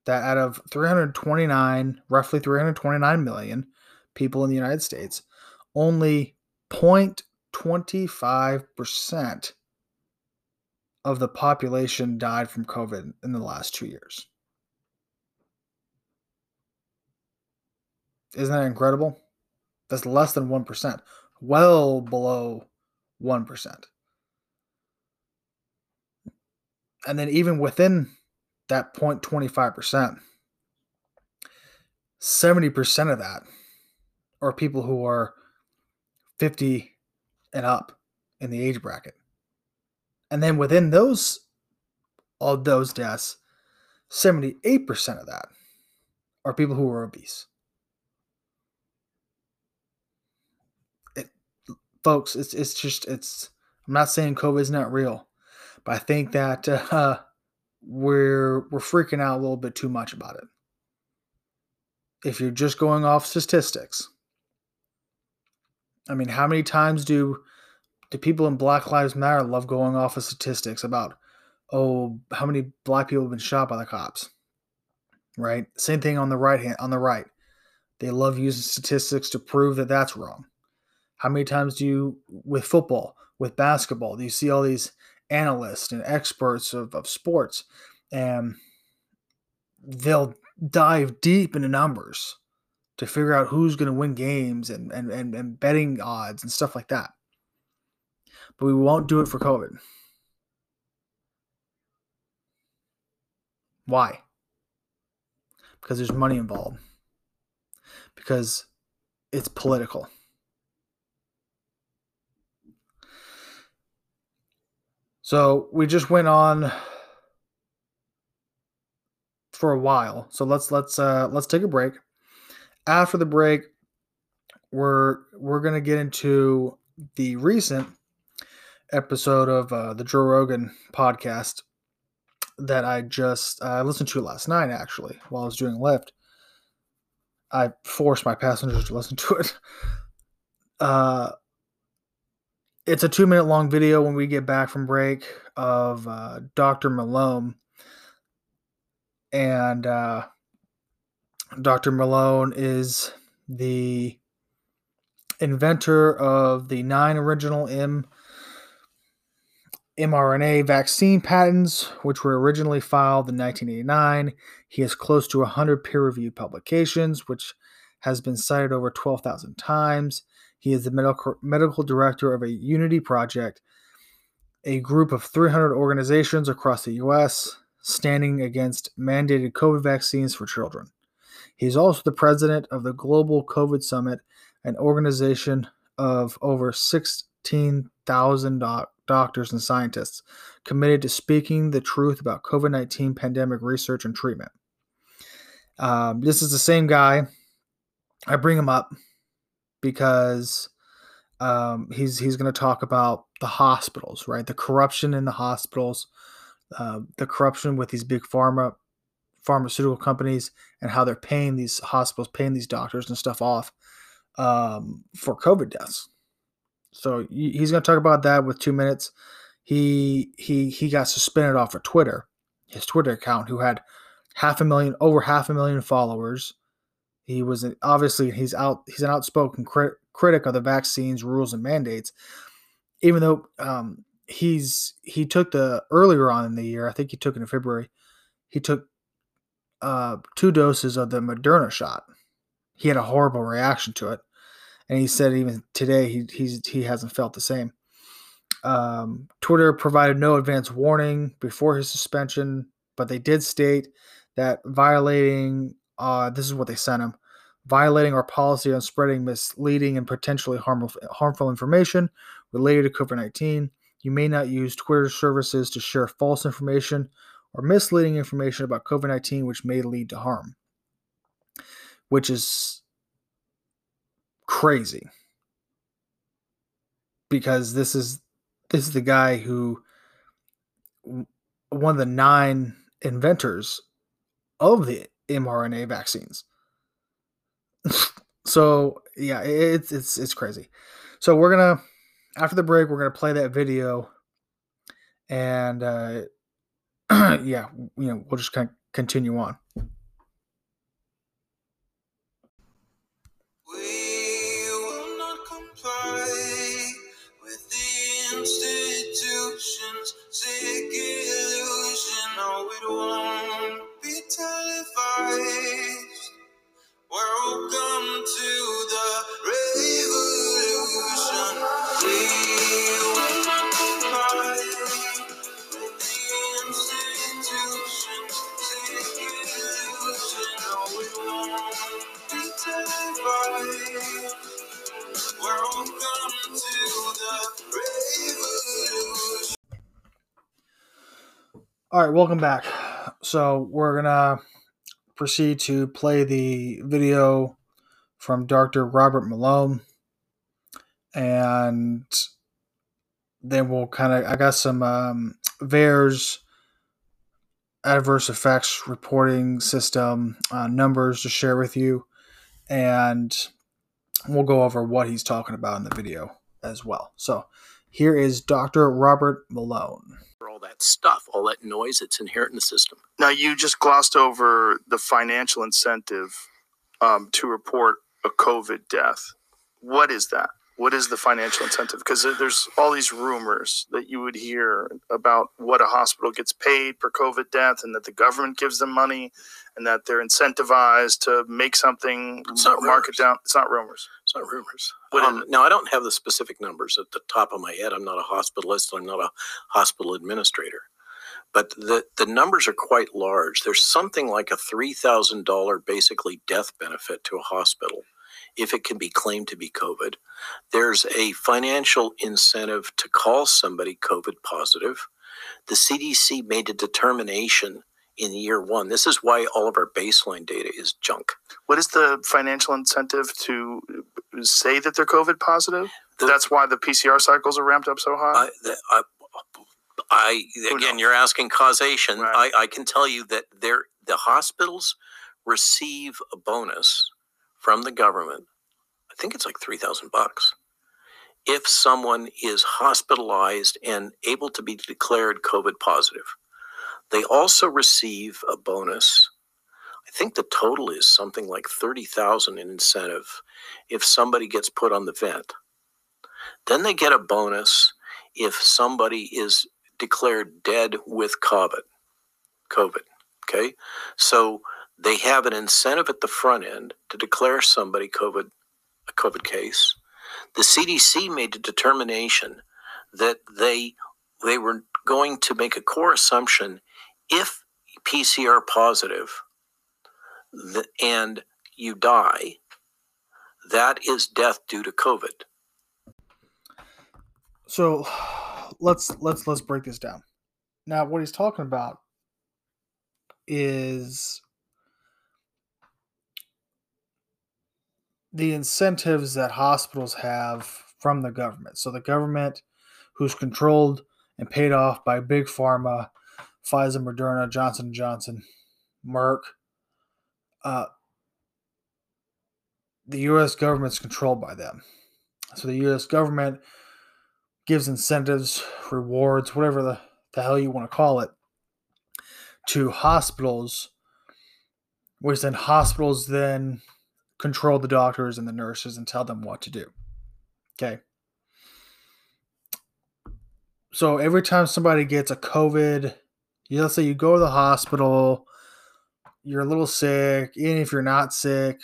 that out of 329, roughly 329 million people in the United States, only 0.25% of the population died from COVID in the last two years. Isn't that incredible? That's less than 1%, well below 1%. And then, even within that 0.25%, 70% of that are people who are 50 and up in the age bracket. And then within those all those deaths, 78% of that are people who are obese. It, folks, it's it's just it's I'm not saying COVID is not real, but I think that uh, we're we're freaking out a little bit too much about it. If you're just going off statistics, I mean, how many times do do people in Black Lives Matter love going off of statistics about oh how many black people have been shot by the cops? Right? Same thing on the right hand on the right. They love using statistics to prove that that's wrong. How many times do you with football, with basketball, do you see all these analysts and experts of, of sports, and they'll dive deep into numbers to figure out who's going to win games and, and, and, and betting odds and stuff like that. But we won't do it for COVID. Why? Because there's money involved. Because it's political. So we just went on for a while. So let's let's uh let's take a break. After the break, we're we're gonna get into the recent episode of uh, the Joe Rogan podcast that I just uh, listened to last night. Actually, while I was doing Lyft, I forced my passengers to listen to it. Uh, it's a two minute long video when we get back from break of uh, Dr. Malone. And uh, Dr. Malone is the inventor of the nine original M mRNA vaccine patents, which were originally filed in 1989. He has close to 100 peer reviewed publications, which has been cited over 12,000 times. He is the medical, medical director of a Unity Project, a group of 300 organizations across the U.S. standing against mandated COVID vaccines for children. He is also the president of the Global COVID Summit, an organization of over 16,000 doc- doctors and scientists committed to speaking the truth about COVID 19 pandemic research and treatment. Um, this is the same guy. I bring him up because um, he's he's going to talk about the hospitals, right? The corruption in the hospitals, uh, the corruption with these big pharma pharmaceutical companies, and how they're paying these hospitals, paying these doctors and stuff off um, for COVID deaths. So he's going to talk about that with two minutes. He he he got suspended off of Twitter, his Twitter account, who had half a million, over half a million followers. He was obviously he's out. He's an outspoken crit, critic of the vaccines, rules, and mandates. Even though um, he's he took the earlier on in the year, I think he took it in February. He took uh, two doses of the Moderna shot. He had a horrible reaction to it, and he said even today he he's he hasn't felt the same. Um, Twitter provided no advance warning before his suspension, but they did state that violating uh, this is what they sent him. Violating our policy on spreading misleading and potentially harmful, harmful information related to COVID 19. You may not use Twitter services to share false information or misleading information about COVID 19, which may lead to harm, which is crazy. Because this is this is the guy who one of the nine inventors of the mRNA vaccines. so yeah, it's it's it's crazy. So we're gonna after the break, we're gonna play that video, and uh, yeah, you know, we'll just kind of continue on. All right, welcome back. So we're gonna proceed to play the video from Dr. Robert Malone, and then we'll kind of I got some um, VAERS adverse effects reporting system uh, numbers to share with you, and we'll go over what he's talking about in the video as well. So here is Dr. Robert Malone all that stuff, all that noise that's inherent in the system. Now, you just glossed over the financial incentive um, to report a COVID death. What is that? What is the financial incentive? Because there's all these rumors that you would hear about what a hospital gets paid per COVID death and that the government gives them money and that they're incentivized to make something it's not market down. It's not rumors. Not rumors. Um, now, I don't have the specific numbers at the top of my head. I'm not a hospitalist. I'm not a hospital administrator. But the, the numbers are quite large. There's something like a $3,000 basically death benefit to a hospital if it can be claimed to be COVID. There's a financial incentive to call somebody COVID positive. The CDC made a determination in year one. This is why all of our baseline data is junk. What is the financial incentive to say that they're COVID positive? The, That's why the PCR cycles are ramped up so high. I, the, I, I again, you're asking causation. Right. I, I can tell you that there, the hospitals receive a bonus from the government. I think it's like three thousand bucks if someone is hospitalized and able to be declared COVID positive. They also receive a bonus. I think the total is something like 30,000 in incentive if somebody gets put on the vent. Then they get a bonus if somebody is declared dead with COVID. COVID. Okay. So they have an incentive at the front end to declare somebody COVID a COVID case. The CDC made a determination that they they were going to make a core assumption if PCR positive and you die, that is death due to COVID. So let's let's let's break this down. Now, what he's talking about is the incentives that hospitals have from the government. So the government, who's controlled and paid off by big pharma, Pfizer, Moderna, Johnson Johnson, Merck. Uh, the US government's controlled by them. So the US government gives incentives, rewards, whatever the, the hell you want to call it, to hospitals, which then hospitals then control the doctors and the nurses and tell them what to do. Okay. So every time somebody gets a COVID, you let's say you go to the hospital, you're a little sick, even if you're not sick,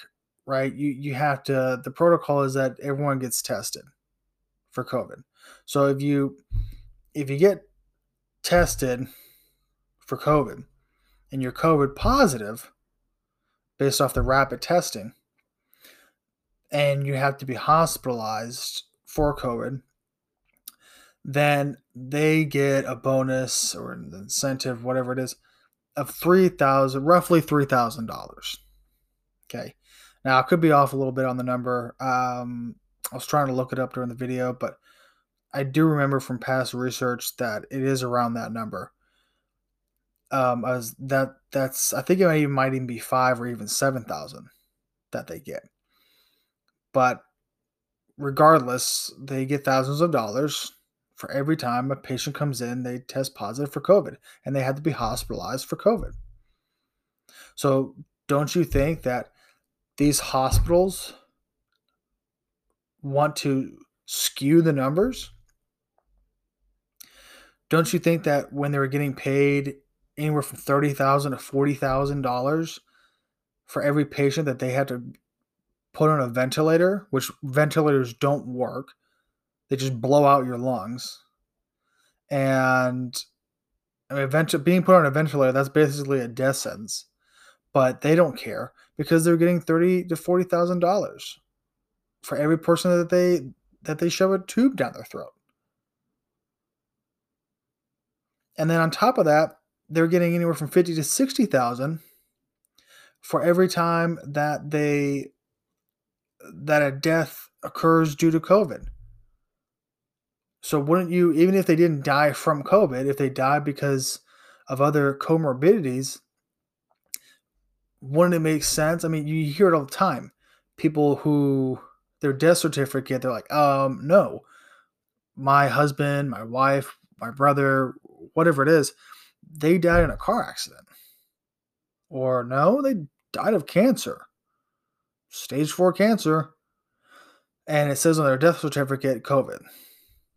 right? You you have to the protocol is that everyone gets tested for COVID. So if you if you get tested for COVID and you're COVID positive based off the rapid testing and you have to be hospitalized for COVID, then they get a bonus or an incentive, whatever it is, of three thousand, roughly three thousand dollars. Okay, now I could be off a little bit on the number. Um, I was trying to look it up during the video, but I do remember from past research that it is around that number. Um, as that that's I think it might even, might even be five or even seven thousand that they get. But regardless, they get thousands of dollars for every time a patient comes in, they test positive for COVID and they had to be hospitalized for COVID. So, don't you think that these hospitals want to skew the numbers? Don't you think that when they were getting paid anywhere from thirty thousand to forty thousand dollars for every patient that they had to put on a ventilator, which ventilators don't work, they just blow out your lungs. And I mean, vent- being put on a ventilator, that's basically a death sentence. But they don't care because they're getting thirty to forty thousand dollars for every person that they that they shove a tube down their throat. And then on top of that, they're getting anywhere from fifty to sixty thousand for every time that they that a death occurs due to COVID. So wouldn't you, even if they didn't die from COVID, if they died because of other comorbidities, wouldn't it make sense? I mean, you hear it all the time. People who their death certificate, they're like, um, no, my husband, my wife, my brother, whatever it is, they died in a car accident. Or no, they died of cancer, stage four cancer. And it says on their death certificate, COVID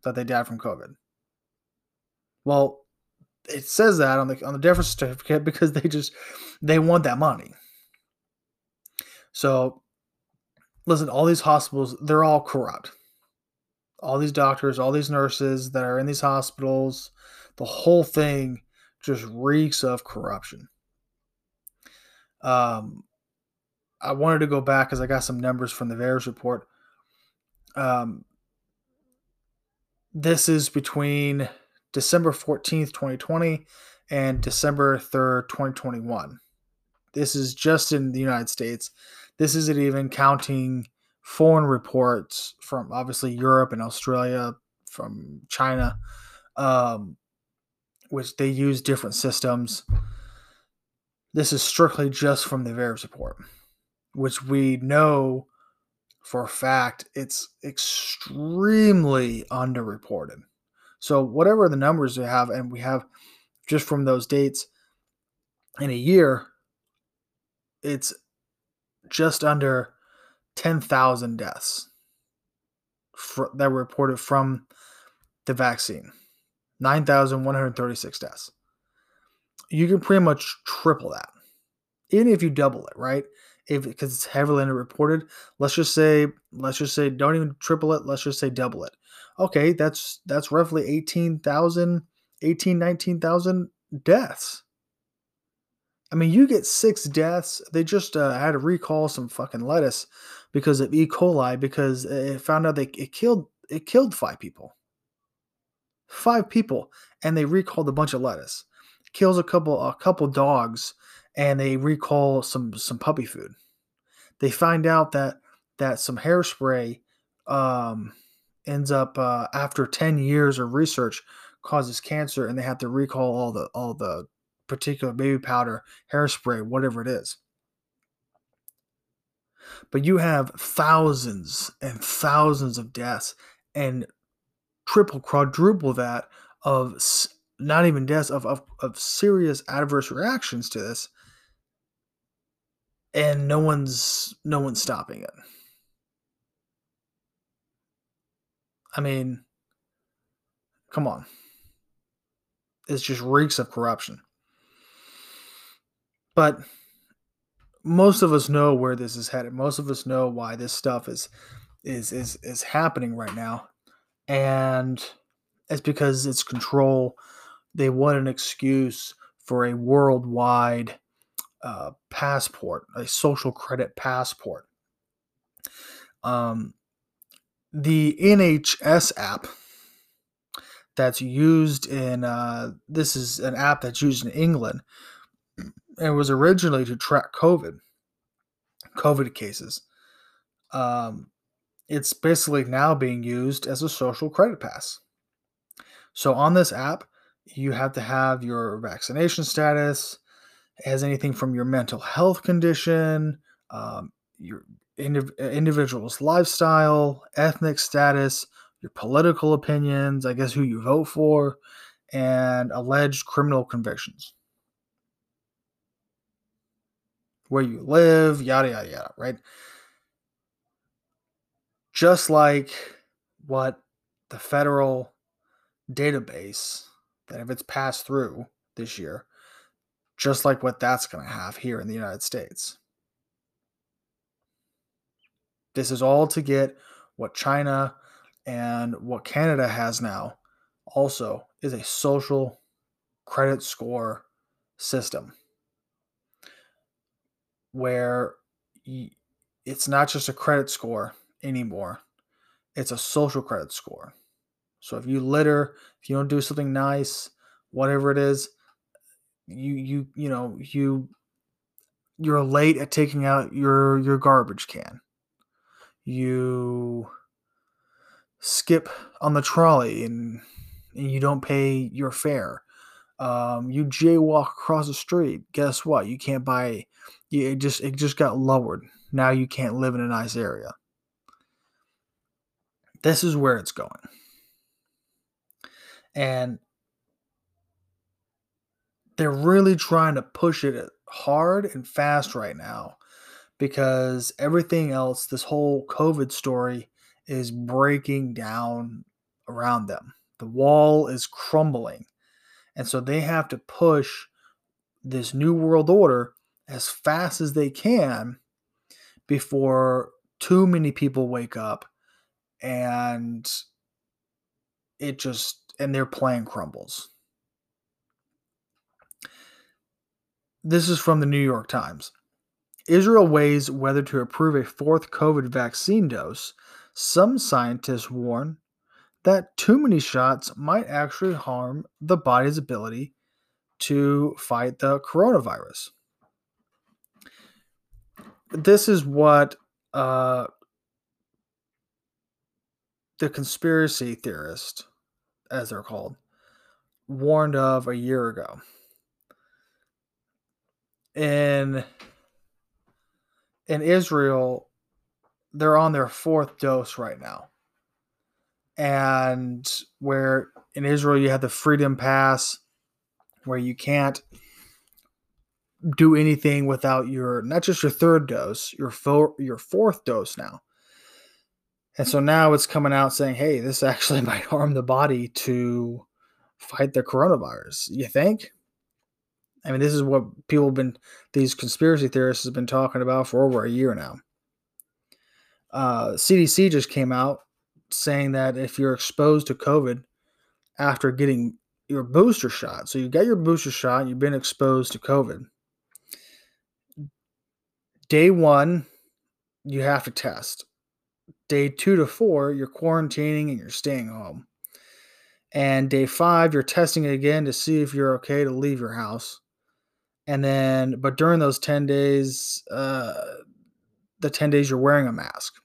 that they died from COVID. Well, it says that on the on the death certificate because they just they want that money. So listen, all these hospitals, they're all corrupt. All these doctors, all these nurses that are in these hospitals, the whole thing just reeks of corruption. Um, I wanted to go back because I got some numbers from the VAERS report. Um, this is between December 14th, 2020 and December 3rd, 2021. This is just in the United States. This isn't even counting foreign reports from obviously Europe and Australia, from China, um, which they use different systems. This is strictly just from the VAERS report, which we know for a fact it's extremely underreported. So whatever the numbers we have, and we have just from those dates in a year, it's just under 10,000 deaths for, that were reported from the vaccine. 9,136 deaths. You can pretty much triple that, even if you double it, right? If because it's heavily underreported. Let's just say let's just say don't even triple it. Let's just say double it. Okay, that's that's roughly 18,000 18 19,000 deaths. I mean, you get six deaths. They just uh, had to recall some fucking lettuce because of E. coli because it found out they it killed it killed five people. Five people, and they recalled a bunch of lettuce. Kills a couple a couple dogs and they recall some some puppy food. They find out that that some hairspray um, ends up uh, after ten years of research causes cancer, and they have to recall all the all the particular baby powder, hairspray, whatever it is. But you have thousands and thousands of deaths and triple, quadruple that of not even deaths, of, of, of serious adverse reactions to this. And no one's no one's stopping it. I mean, come on. It just reeks of corruption. But most of us know where this is headed. Most of us know why this stuff is is is is happening right now. And it's because it's control. They want an excuse for a worldwide uh, passport, a social credit passport. Um, the NHS app that's used in uh, this is an app that's used in England and was originally to track COVID, COVID cases. Um, it's basically now being used as a social credit pass. So on this app, you have to have your vaccination status, has anything from your mental health condition, um, your indiv- individual's lifestyle, ethnic status, your political opinions, I guess who you vote for, and alleged criminal convictions. Where you live, yada, yada, yada, right? Just like what the federal database, that if it's passed through this year, just like what that's going to have here in the United States. This is all to get what China and what Canada has now also is a social credit score system where it's not just a credit score anymore, it's a social credit score. So if you litter, if you don't do something nice, whatever it is, you you you know, you you're late at taking out your your garbage can you skip on the trolley and, and you don't pay your fare. Um, you jaywalk across the street. Guess what? You can't buy. it just it just got lowered. Now you can't live in a nice area. This is where it's going, and they're really trying to push it uh, hard and fast right now because everything else, this whole COVID story, is breaking down around them. The wall is crumbling. And so they have to push this new world order as fast as they can before too many people wake up and it just and their plan crumbles. This is from the New York Times. Israel weighs whether to approve a fourth COVID vaccine dose. Some scientists warn that too many shots might actually harm the body's ability to fight the coronavirus. This is what uh, the conspiracy theorist, as they're called, warned of a year ago. And in Israel, they're on their fourth dose right now. And where in Israel you have the freedom pass where you can't do anything without your not just your third dose, your fo- your fourth dose now. And so now it's coming out saying, "Hey, this actually might harm the body to fight the coronavirus." You think? I mean, this is what people have been, these conspiracy theorists have been talking about for over a year now. Uh, CDC just came out saying that if you're exposed to COVID after getting your booster shot, so you got your booster shot, you've been exposed to COVID. Day one, you have to test. Day two to four, you're quarantining and you're staying home. And day five, you're testing again to see if you're okay to leave your house and then but during those 10 days uh the 10 days you're wearing a mask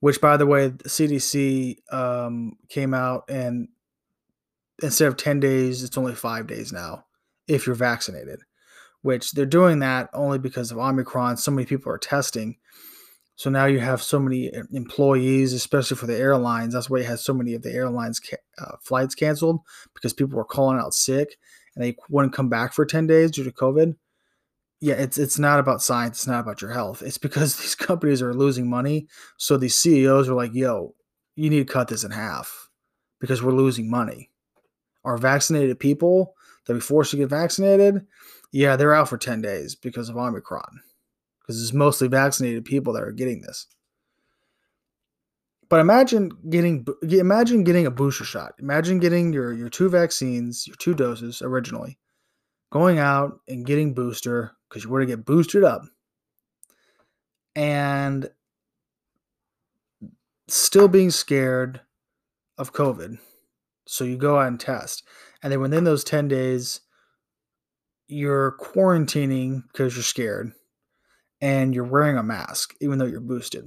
which by the way the cdc um came out and instead of 10 days it's only five days now if you're vaccinated which they're doing that only because of Omicron. So many people are testing. So now you have so many uh, employees, especially for the airlines. That's why you had so many of the airlines ca- uh, flights canceled because people were calling out sick and they wouldn't come back for 10 days due to COVID. Yeah, it's it's not about science, it's not about your health. It's because these companies are losing money. So these CEOs are like, yo, you need to cut this in half because we're losing money. Our vaccinated people that we forced to get vaccinated, yeah, they're out for 10 days because of Omicron. Because it's mostly vaccinated people that are getting this. But imagine getting imagine getting a booster shot. Imagine getting your your two vaccines, your two doses originally, going out and getting booster because you were to get boosted up, and still being scared of COVID. So you go out and test, and then within those ten days, you're quarantining because you're scared, and you're wearing a mask even though you're boosted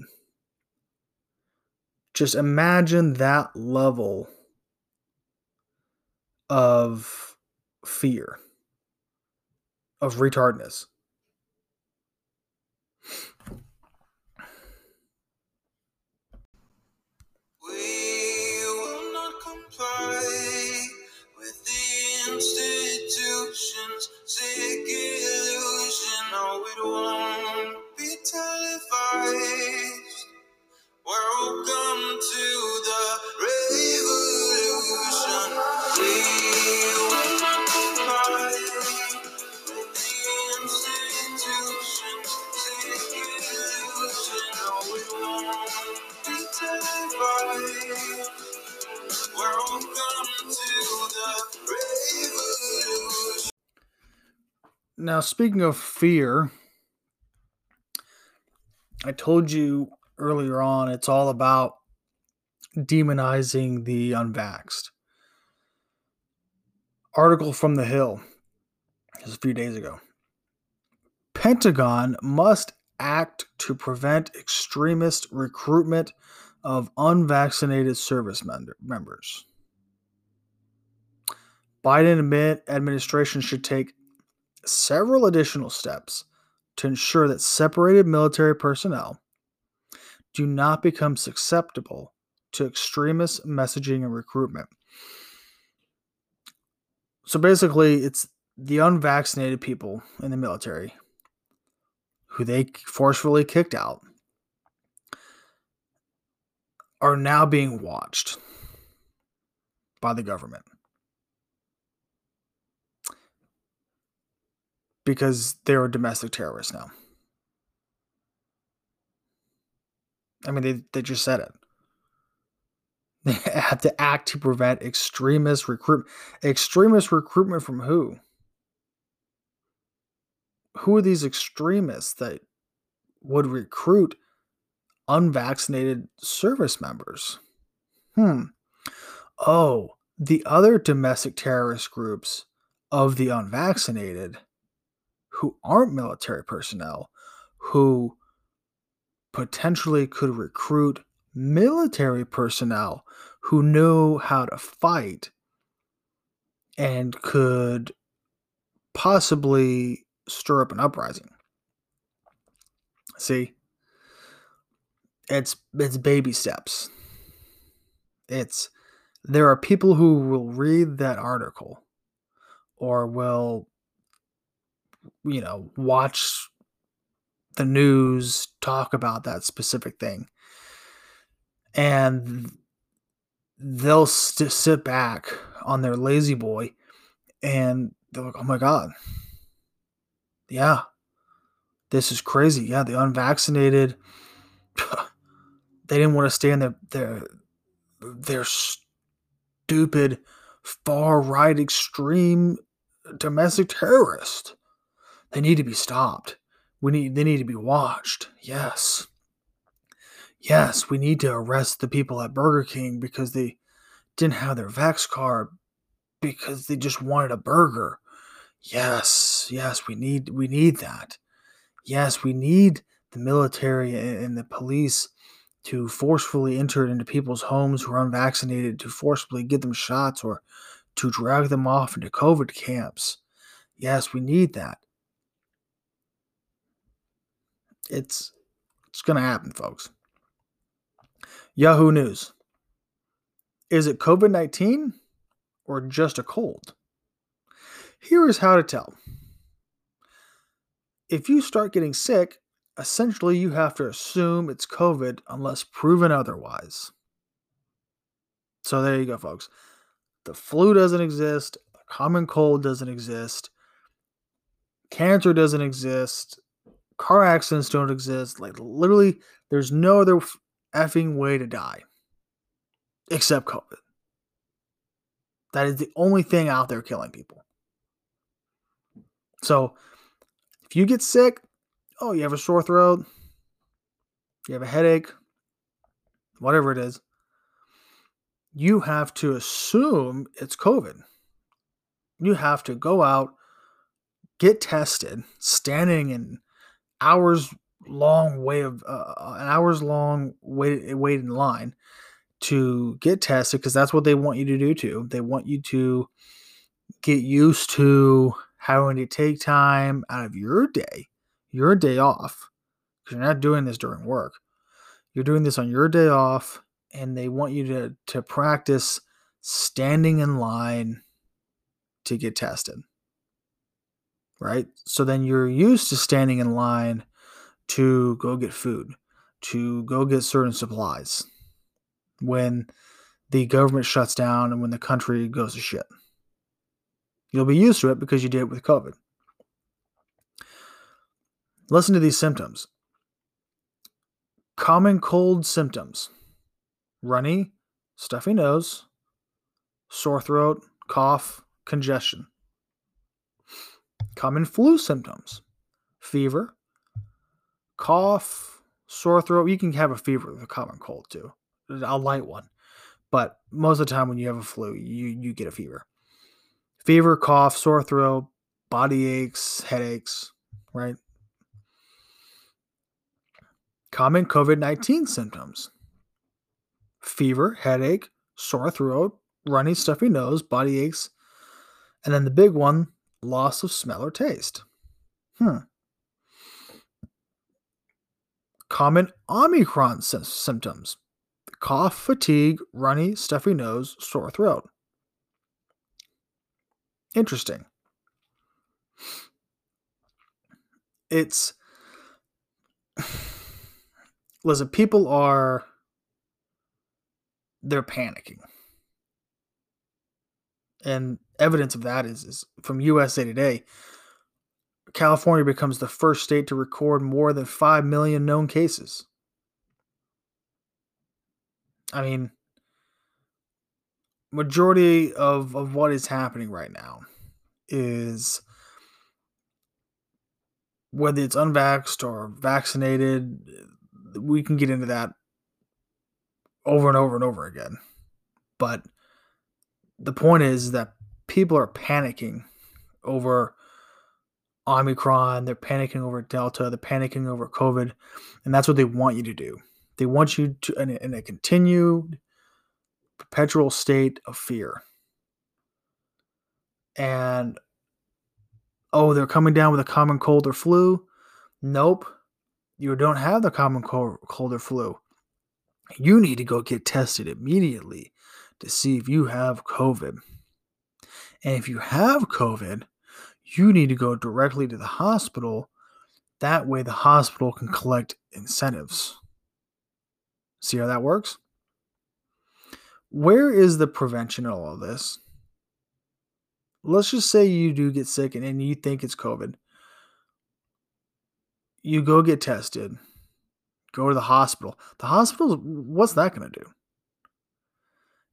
just imagine that level of fear, of retardness. Institution's illusion. It won't Now, speaking of fear, I told you earlier on, it's all about demonizing the unvaxxed. Article from the Hill just a few days ago. Pentagon must act to prevent extremist recruitment of unvaccinated service members. Biden administration should take several additional steps to ensure that separated military personnel do not become susceptible to extremist messaging and recruitment. So basically, it's the unvaccinated people in the military who they forcefully kicked out are now being watched by the government. Because they're domestic terrorists now. I mean, they, they just said it. They have to act to prevent extremist recruit extremist recruitment from who? Who are these extremists that would recruit unvaccinated service members? Hmm. Oh, the other domestic terrorist groups of the unvaccinated who aren't military personnel, who potentially could recruit military personnel who know how to fight and could possibly stir up an uprising. See, it's it's baby steps. It's there are people who will read that article or will you know watch the news talk about that specific thing. And they'll st- sit back on their lazy boy and they're like, oh my God. Yeah. This is crazy. Yeah. The unvaccinated, they didn't want to stay in their, their, their stupid far right extreme domestic terrorist. They need to be stopped. We need they need to be watched. Yes. Yes, we need to arrest the people at Burger King because they didn't have their Vax card because they just wanted a burger. Yes, yes, we need we need that. Yes, we need the military and the police to forcefully enter into people's homes who are unvaccinated to forcibly give them shots or to drag them off into COVID camps. Yes, we need that. It's it's going to happen, folks. Yahoo News. Is it COVID 19 or just a cold? Here is how to tell. If you start getting sick, essentially you have to assume it's COVID unless proven otherwise. So there you go, folks. The flu doesn't exist, the common cold doesn't exist, cancer doesn't exist, car accidents don't exist. Like, literally, there's no other effing way to die except COVID. That is the only thing out there killing people. So, if you get sick, oh, you have a sore throat, you have a headache, whatever it is, you have to assume it's COVID. You have to go out, get tested, standing in hours long way of uh, an hours long wait wait in line to get tested because that's what they want you to do too. They want you to get used to having to take time out of your day, your day off, because you're not doing this during work. You're doing this on your day off, and they want you to to practice standing in line to get tested. Right? So then you're used to standing in line to go get food, to go get certain supplies when the government shuts down and when the country goes to shit. You'll be used to it because you did it with COVID. Listen to these symptoms common cold symptoms runny, stuffy nose, sore throat, cough, congestion. Common flu symptoms fever, cough, sore throat. You can have a fever with a common cold too, a light one. But most of the time when you have a flu, you, you get a fever. Fever, cough, sore throat, body aches, headaches, right? Common COVID 19 symptoms fever, headache, sore throat, runny, stuffy nose, body aches, and then the big one loss of smell or taste. Hmm common Omicron sy- symptoms cough, fatigue, runny, stuffy nose, sore throat. Interesting. It's. Listen, people are. They're panicking. And evidence of that is, is from USA Today. California becomes the first state to record more than 5 million known cases. I mean, majority of, of what is happening right now is whether it's unvaxxed or vaccinated, we can get into that over and over and over again. But the point is that people are panicking over Omicron, they're panicking over Delta, they're panicking over COVID, and that's what they want you to do. They want you to in a, in a continued perpetual state of fear. And oh, they're coming down with a common cold or flu. Nope. You don't have the common cold, cold or flu. You need to go get tested immediately to see if you have COVID. And if you have COVID, you need to go directly to the hospital. That way, the hospital can collect incentives. See how that works? Where is the prevention in all of this? Let's just say you do get sick and, and you think it's COVID. You go get tested, go to the hospital. The hospital, what's that going to do?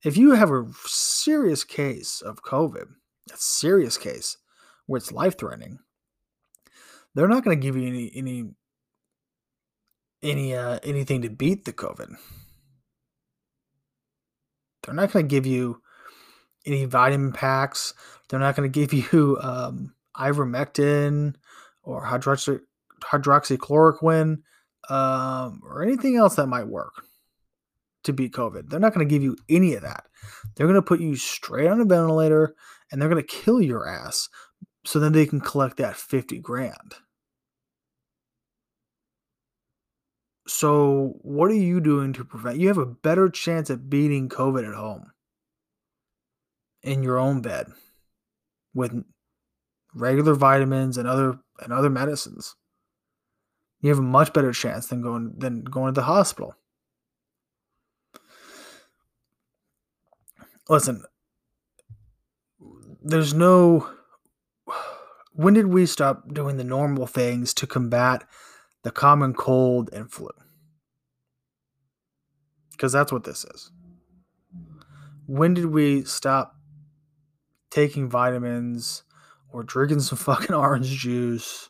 If you have a serious case of COVID, a serious case, where it's life threatening, they're not going to give you any any any uh, anything to beat the COVID. They're not going to give you any vitamin packs. They're not going to give you um, ivermectin or hydroxy, hydroxychloroquine um, or anything else that might work to beat COVID. They're not going to give you any of that. They're going to put you straight on a ventilator and they're going to kill your ass so then they can collect that 50 grand. So, what are you doing to prevent? You have a better chance at beating COVID at home in your own bed with regular vitamins and other and other medicines. You have a much better chance than going than going to the hospital. Listen, there's no when did we stop doing the normal things to combat the common cold and flu? Because that's what this is. When did we stop taking vitamins or drinking some fucking orange juice,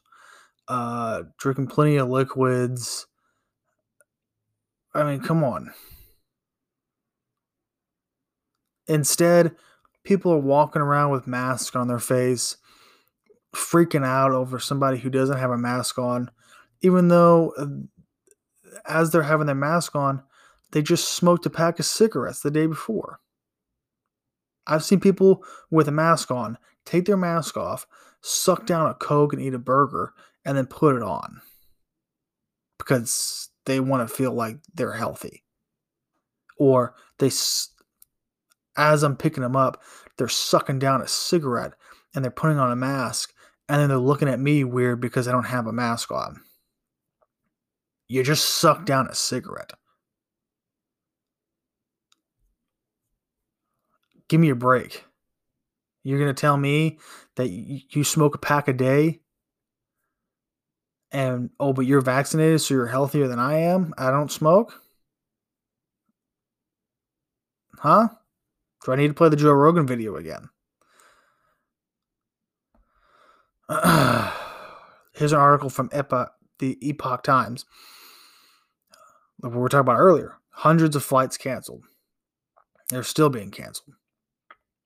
uh, drinking plenty of liquids? I mean, come on. Instead, people are walking around with masks on their face, freaking out over somebody who doesn't have a mask on, even though uh, as they're having their mask on, they just smoked a pack of cigarettes the day before. I've seen people with a mask on take their mask off, suck down a Coke and eat a burger, and then put it on because they want to feel like they're healthy. Or they as I'm picking them up, they're sucking down a cigarette and they're putting on a mask and then they're looking at me weird because I don't have a mask on. You just suck down a cigarette. Give me a break. You're going to tell me that you smoke a pack a day and oh, but you're vaccinated, so you're healthier than I am? I don't smoke? Huh? Do I need to play the Joe Rogan video again? Here's an article from EPA, the Epoch Times. We were talking about earlier. Hundreds of flights canceled. They're still being canceled.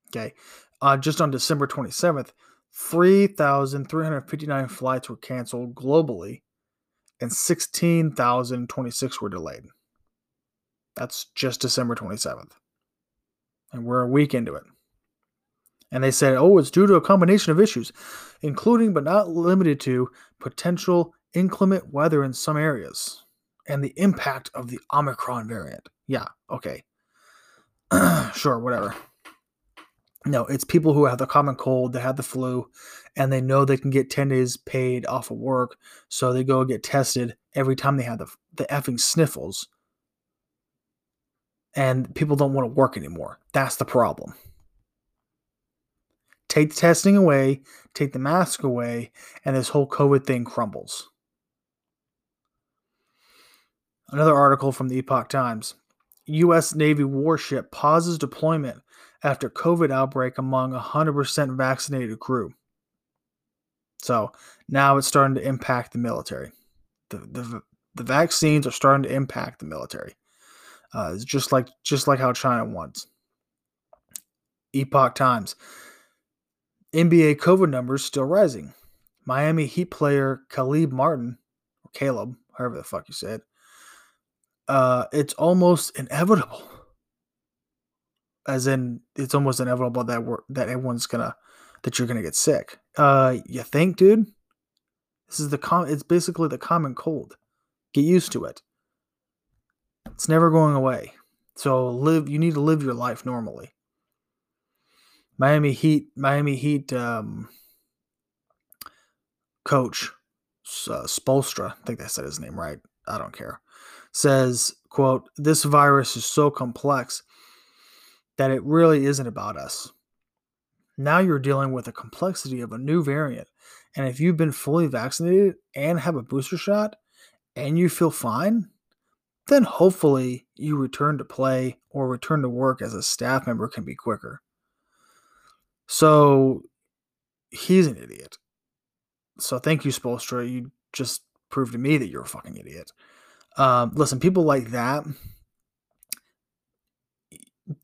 Okay. Uh, just on December 27th, 3,359 flights were canceled globally and 16,026 were delayed. That's just December 27th and we're a week into it. And they said, oh, it's due to a combination of issues, including but not limited to potential inclement weather in some areas and the impact of the Omicron variant. Yeah, okay. sure, whatever. No, it's people who have the common cold, they have the flu, and they know they can get 10 days paid off of work. So they go get tested every time they have the, the effing sniffles and people don't want to work anymore. That's the problem. Take the testing away, take the mask away, and this whole COVID thing crumbles. Another article from the Epoch Times U.S. Navy warship pauses deployment after COVID outbreak among 100% vaccinated crew. So now it's starting to impact the military. The, the, the vaccines are starting to impact the military. Uh, it's just like just like how China wants. Epoch Times. NBA COVID numbers still rising. Miami Heat player Caleb Martin, or Caleb, however the fuck you said, uh, it's almost inevitable. As in, it's almost inevitable that we're that everyone's gonna that you're gonna get sick. Uh, you think, dude? This is the com. It's basically the common cold. Get used to it. It's never going away. So live. You need to live your life normally. Miami Heat. Miami Heat um, coach uh, Spoelstra. I think I said his name right. I don't care. Says, "quote This virus is so complex that it really isn't about us. Now you're dealing with the complexity of a new variant, and if you've been fully vaccinated and have a booster shot, and you feel fine." Then hopefully you return to play or return to work as a staff member can be quicker. So he's an idiot. So thank you, Spoelstra. You just proved to me that you're a fucking idiot. Um, listen, people like that,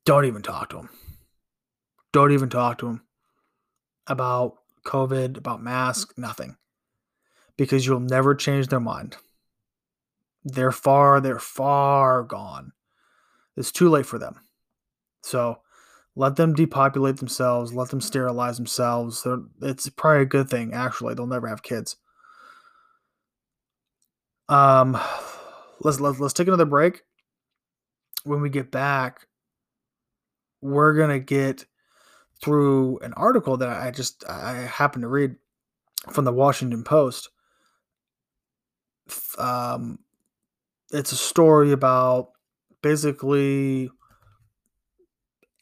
don't even talk to them. Don't even talk to them about COVID, about mask, nothing. Because you'll never change their mind. They're far, they're far gone. It's too late for them. So let them depopulate themselves, let them sterilize themselves. They're, it's probably a good thing, actually. They'll never have kids. Um, let's let's let's take another break. When we get back, we're gonna get through an article that I just I happened to read from the Washington Post. Um, it's a story about basically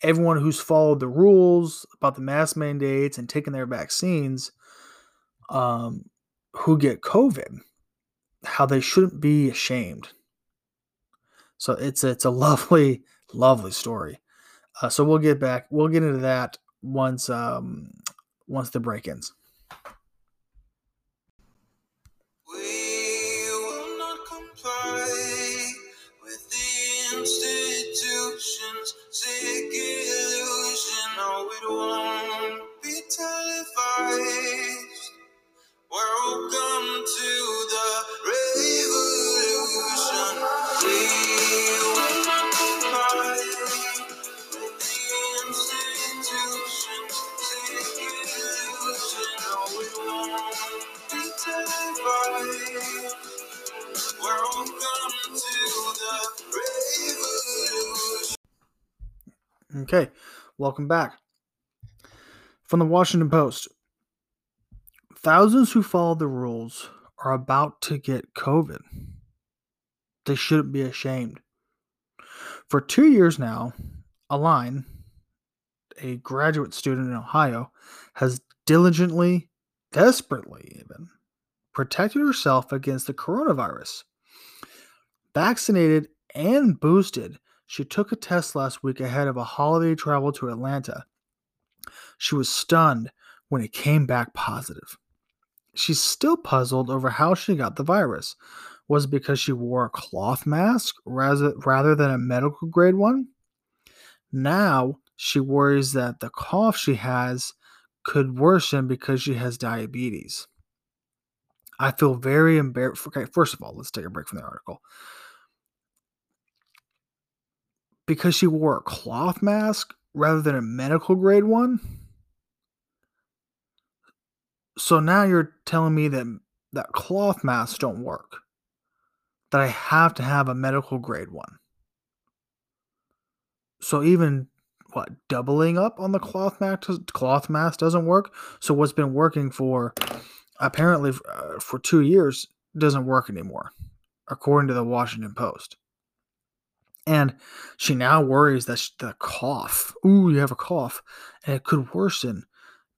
everyone who's followed the rules about the mask mandates and taking their vaccines um, who get COVID, how they shouldn't be ashamed. So it's it's a lovely, lovely story. Uh, so we'll get back. We'll get into that once um, once the break ends. Okay, welcome back. From the Washington Post. Thousands who follow the rules are about to get COVID. They shouldn't be ashamed. For two years now, Aline, a graduate student in Ohio, has diligently, desperately even, protected herself against the coronavirus. Vaccinated and boosted, she took a test last week ahead of a holiday travel to Atlanta. She was stunned when it came back positive. She's still puzzled over how she got the virus. Was it because she wore a cloth mask rather, than a medical grade one? Now she worries that the cough she has could worsen because she has diabetes. I feel very embarrassed. Okay, first of all, let's take a break from the article. Because she wore a cloth mask rather than a medical grade one? So now you're telling me that that cloth masks don't work. That I have to have a medical grade one. So even what doubling up on the cloth mask cloth mask doesn't work. So what's been working for apparently uh, for 2 years doesn't work anymore according to the Washington Post. And she now worries that the cough, ooh, you have a cough, and it could worsen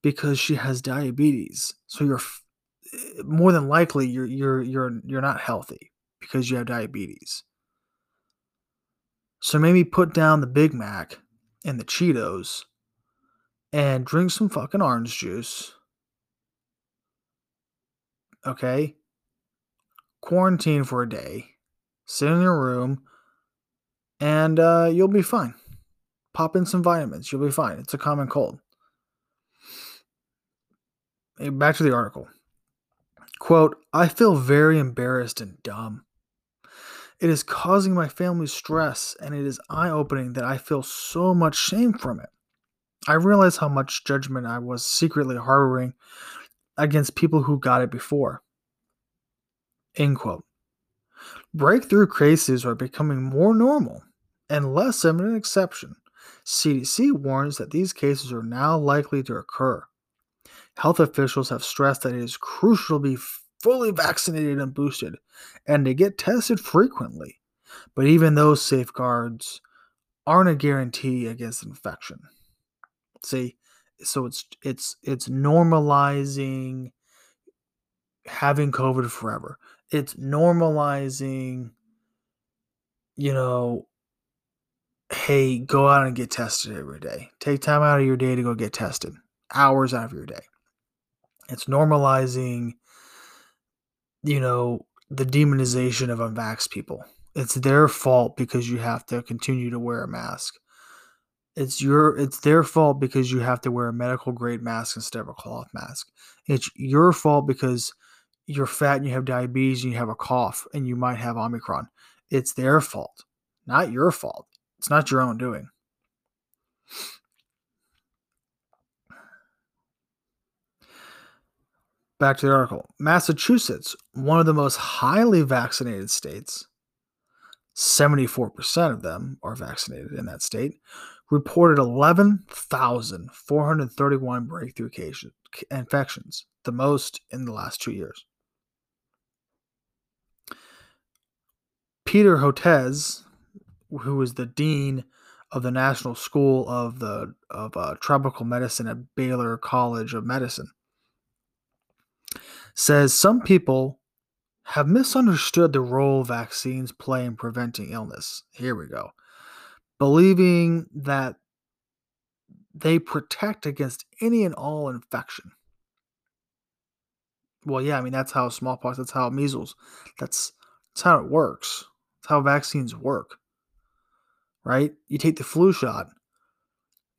because she has diabetes. So you're eh, more than likely you're you're you're you're not healthy because you have diabetes. So maybe put down the Big Mac and the Cheetos and drink some fucking orange juice. Okay? Quarantine for a day. Sit in your room and uh, you'll be fine. Pop in some vitamins. You'll be fine. It's a common cold. Back to the article. Quote, I feel very embarrassed and dumb. It is causing my family stress, and it is eye opening that I feel so much shame from it. I realize how much judgment I was secretly harboring against people who got it before. End quote. Breakthrough cases are becoming more normal and less of an exception. CDC warns that these cases are now likely to occur. Health officials have stressed that it is crucial to be fully vaccinated and boosted and to get tested frequently. But even those safeguards aren't a guarantee against infection. See, so it's it's it's normalizing having COVID forever. It's normalizing, you know, hey, go out and get tested every day. Take time out of your day to go get tested, hours out of your day. It's normalizing, you know, the demonization of unvaxxed people. It's their fault because you have to continue to wear a mask. It's your it's their fault because you have to wear a medical grade mask instead of a cloth mask. It's your fault because you're fat and you have diabetes and you have a cough and you might have Omicron. It's their fault, not your fault. It's not your own doing. Back to the article. Massachusetts, one of the most highly vaccinated states, 74% of them are vaccinated in that state, reported 11,431 breakthrough cases, infections, the most in the last two years. Peter Hotez, who is the dean of the National School of the of uh, Tropical Medicine at Baylor College of Medicine, says some people have misunderstood the role vaccines play in preventing illness. Here we go. Believing that they protect against any and all infection. Well, yeah, I mean that's how smallpox, that's how measles, that's that's how it works. That's how vaccines work. Right? You take the flu shot.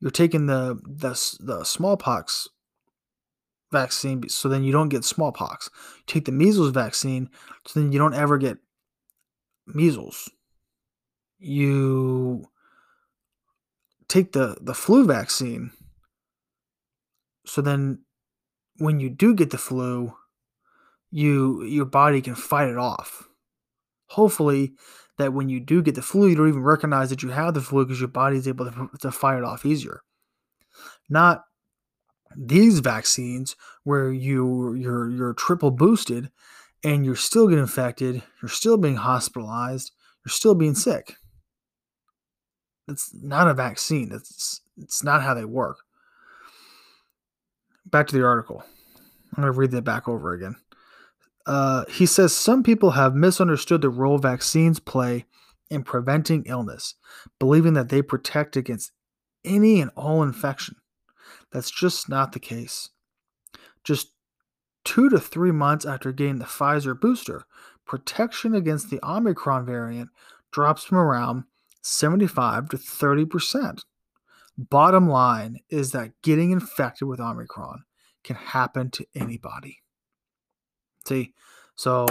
You're taking the the the smallpox vaccine so then you don't get smallpox. You take the measles vaccine so then you don't ever get measles. You take the the flu vaccine so then when you do get the flu you your body can fight it off. Hopefully that when you do get the flu you don't even recognize that you have the flu because your body is able to, to fight it off easier. Not these vaccines where you you're you're triple boosted and you're still getting infected, you're still being hospitalized, you're still being sick. It's not a vaccine. It's it's not how they work. Back to the article. I'm going to read that back over again. Uh, he says some people have misunderstood the role vaccines play in preventing illness, believing that they protect against any and all infection. That's just not the case. Just two to three months after getting the Pfizer booster, protection against the Omicron variant drops from around 75 to 30%. Bottom line is that getting infected with Omicron can happen to anybody. So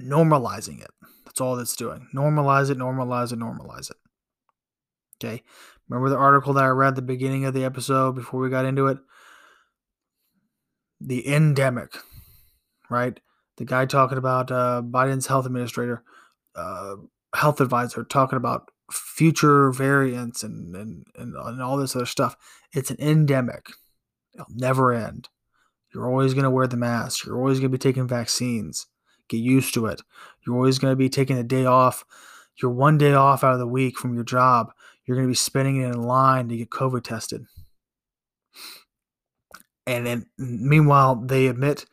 normalizing it. That's all that's doing. Normalize it, normalize it, normalize it. Okay. Remember the article that I read at the beginning of the episode before we got into it? The endemic, right? The guy talking about uh, Biden's health administrator, uh, health advisor, talking about future variants and, and, and, and all this other stuff. It's an endemic. It'll never end. You're always going to wear the mask. You're always going to be taking vaccines. Get used to it. You're always going to be taking a day off. You're one day off out of the week from your job you're going to be spending it in line to get COVID tested. And then, meanwhile, they admit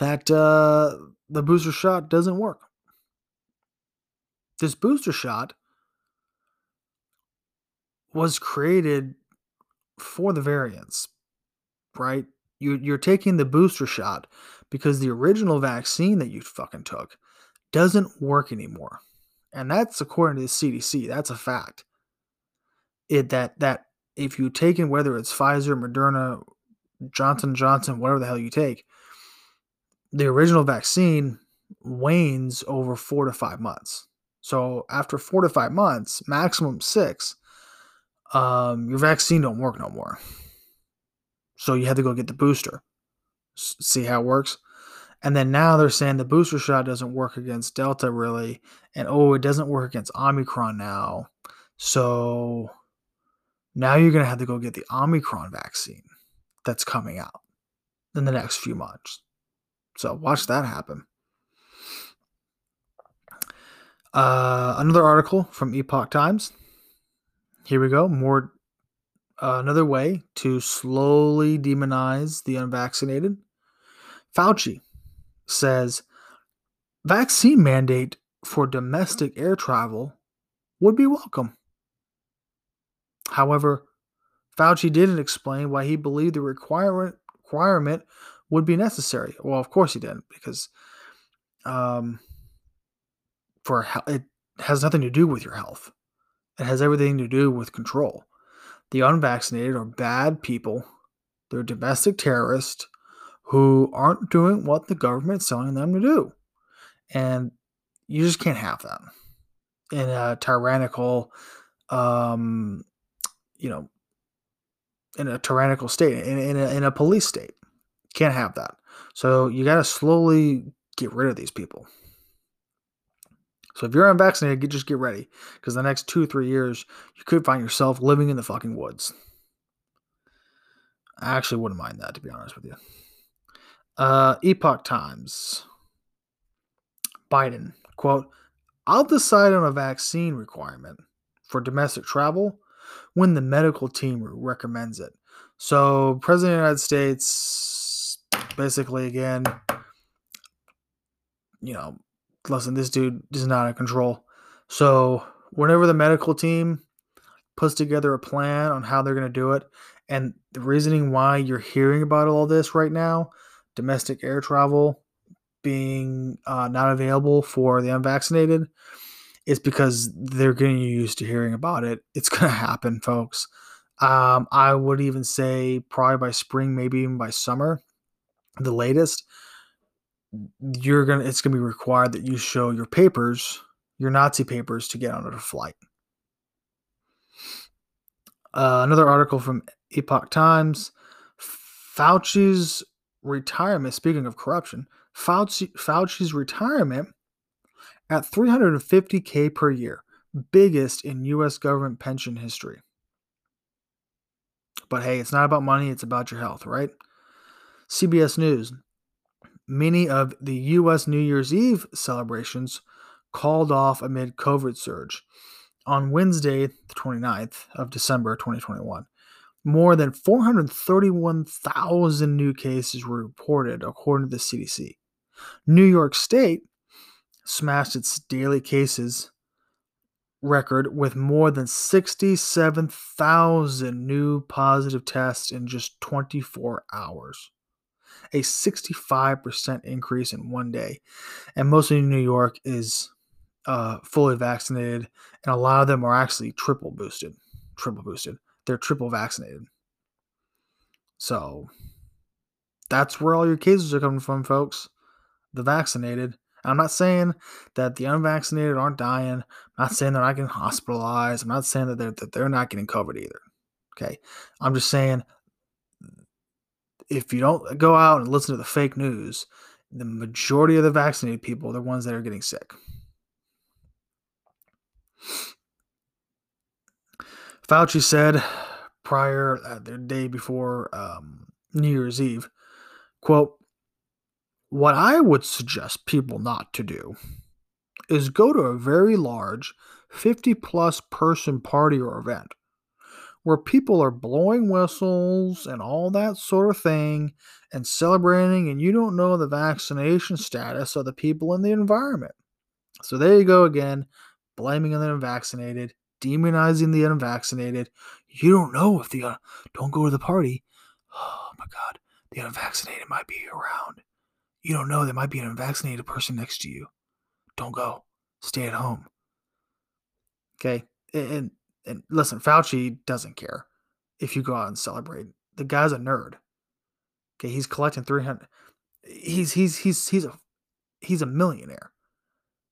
that uh, the booster shot doesn't work. This booster shot was created for the variants, right? You, you're taking the booster shot because the original vaccine that you fucking took doesn't work anymore. And that's according to the CDC. That's a fact it that that if you take in whether it's Pfizer, Moderna, Johnson Johnson, whatever the hell you take, the original vaccine wanes over four to five months. So after four to five months, maximum six, um, your vaccine don't work no more. So you have to go get the booster. See how it works. And then now they're saying the booster shot doesn't work against Delta really, and oh, it doesn't work against Omicron now. So now you're going to have to go get the Omicron vaccine that's coming out in the next few months. So watch that happen. Uh, another article from Epoch Times. Here we go. More uh, another way to slowly demonize the unvaccinated. Fauci says vaccine mandate for domestic air travel would be welcome. However, Fauci didn't explain why he believed the requirement requirement would be necessary. Well, of course he didn't, because um, for it has nothing to do with your health. It has everything to do with control. The unvaccinated are bad people. They're domestic terrorists who aren't doing what the government's telling them to do. And you just can't have that in a tyrannical um, you know, in a tyrannical state, in, in, a, in a police state. Can't have that. So you got to slowly get rid of these people. So if you're unvaccinated, just get ready because the next two, three years, you could find yourself living in the fucking woods. I actually wouldn't mind that, to be honest with you. Uh, Epoch Times. Biden, quote, I'll decide on a vaccine requirement for domestic travel when the medical team recommends it. So, President of the United States, basically, again, you know, listen, this dude is not in control. So, whenever the medical team puts together a plan on how they're going to do it, and the reasoning why you're hearing about all this right now, domestic air travel being uh, not available for the unvaccinated, is because they're getting used to hearing about it. It's going to happen, folks. Um, I would even say probably by spring, maybe even by summer, the latest. You're gonna. It's gonna be required that you show your papers, your Nazi papers, to get on a flight. Uh, another article from Epoch Times: Fauci's retirement. Speaking of corruption, Fauci, Fauci's retirement at 350k per year, biggest in U.S. government pension history. But hey, it's not about money, it's about your health, right? CBS News. Many of the U.S. New Year's Eve celebrations called off amid COVID surge. On Wednesday, the 29th of December 2021, more than 431,000 new cases were reported, according to the CDC. New York State smashed its daily cases record with more than 67,000 new positive tests in just 24 hours. A 65% increase in one day. And most of New York is uh, fully vaccinated, and a lot of them are actually triple boosted. Triple boosted. They're triple vaccinated. So that's where all your cases are coming from, folks. The vaccinated. I'm not saying that the unvaccinated aren't dying. I'm not saying they're not getting hospitalized. I'm not saying that they're, that they're not getting COVID either. Okay. I'm just saying if you don't go out and listen to the fake news, the majority of the vaccinated people are the ones that are getting sick. Fauci said prior, uh, the day before um, New Year's Eve, quote, what I would suggest people not to do is go to a very large 50 plus person party or event where people are blowing whistles and all that sort of thing and celebrating, and you don't know the vaccination status of the people in the environment. So there you go again, blaming the unvaccinated, demonizing the unvaccinated. You don't know if the uh, don't go to the party. Oh my God, the unvaccinated might be around. You don't know there might be an unvaccinated person next to you. Don't go. Stay at home. Okay? And and listen, Fauci doesn't care if you go out and celebrate. The guy's a nerd. Okay, he's collecting 300 he's he's he's he's a he's a millionaire.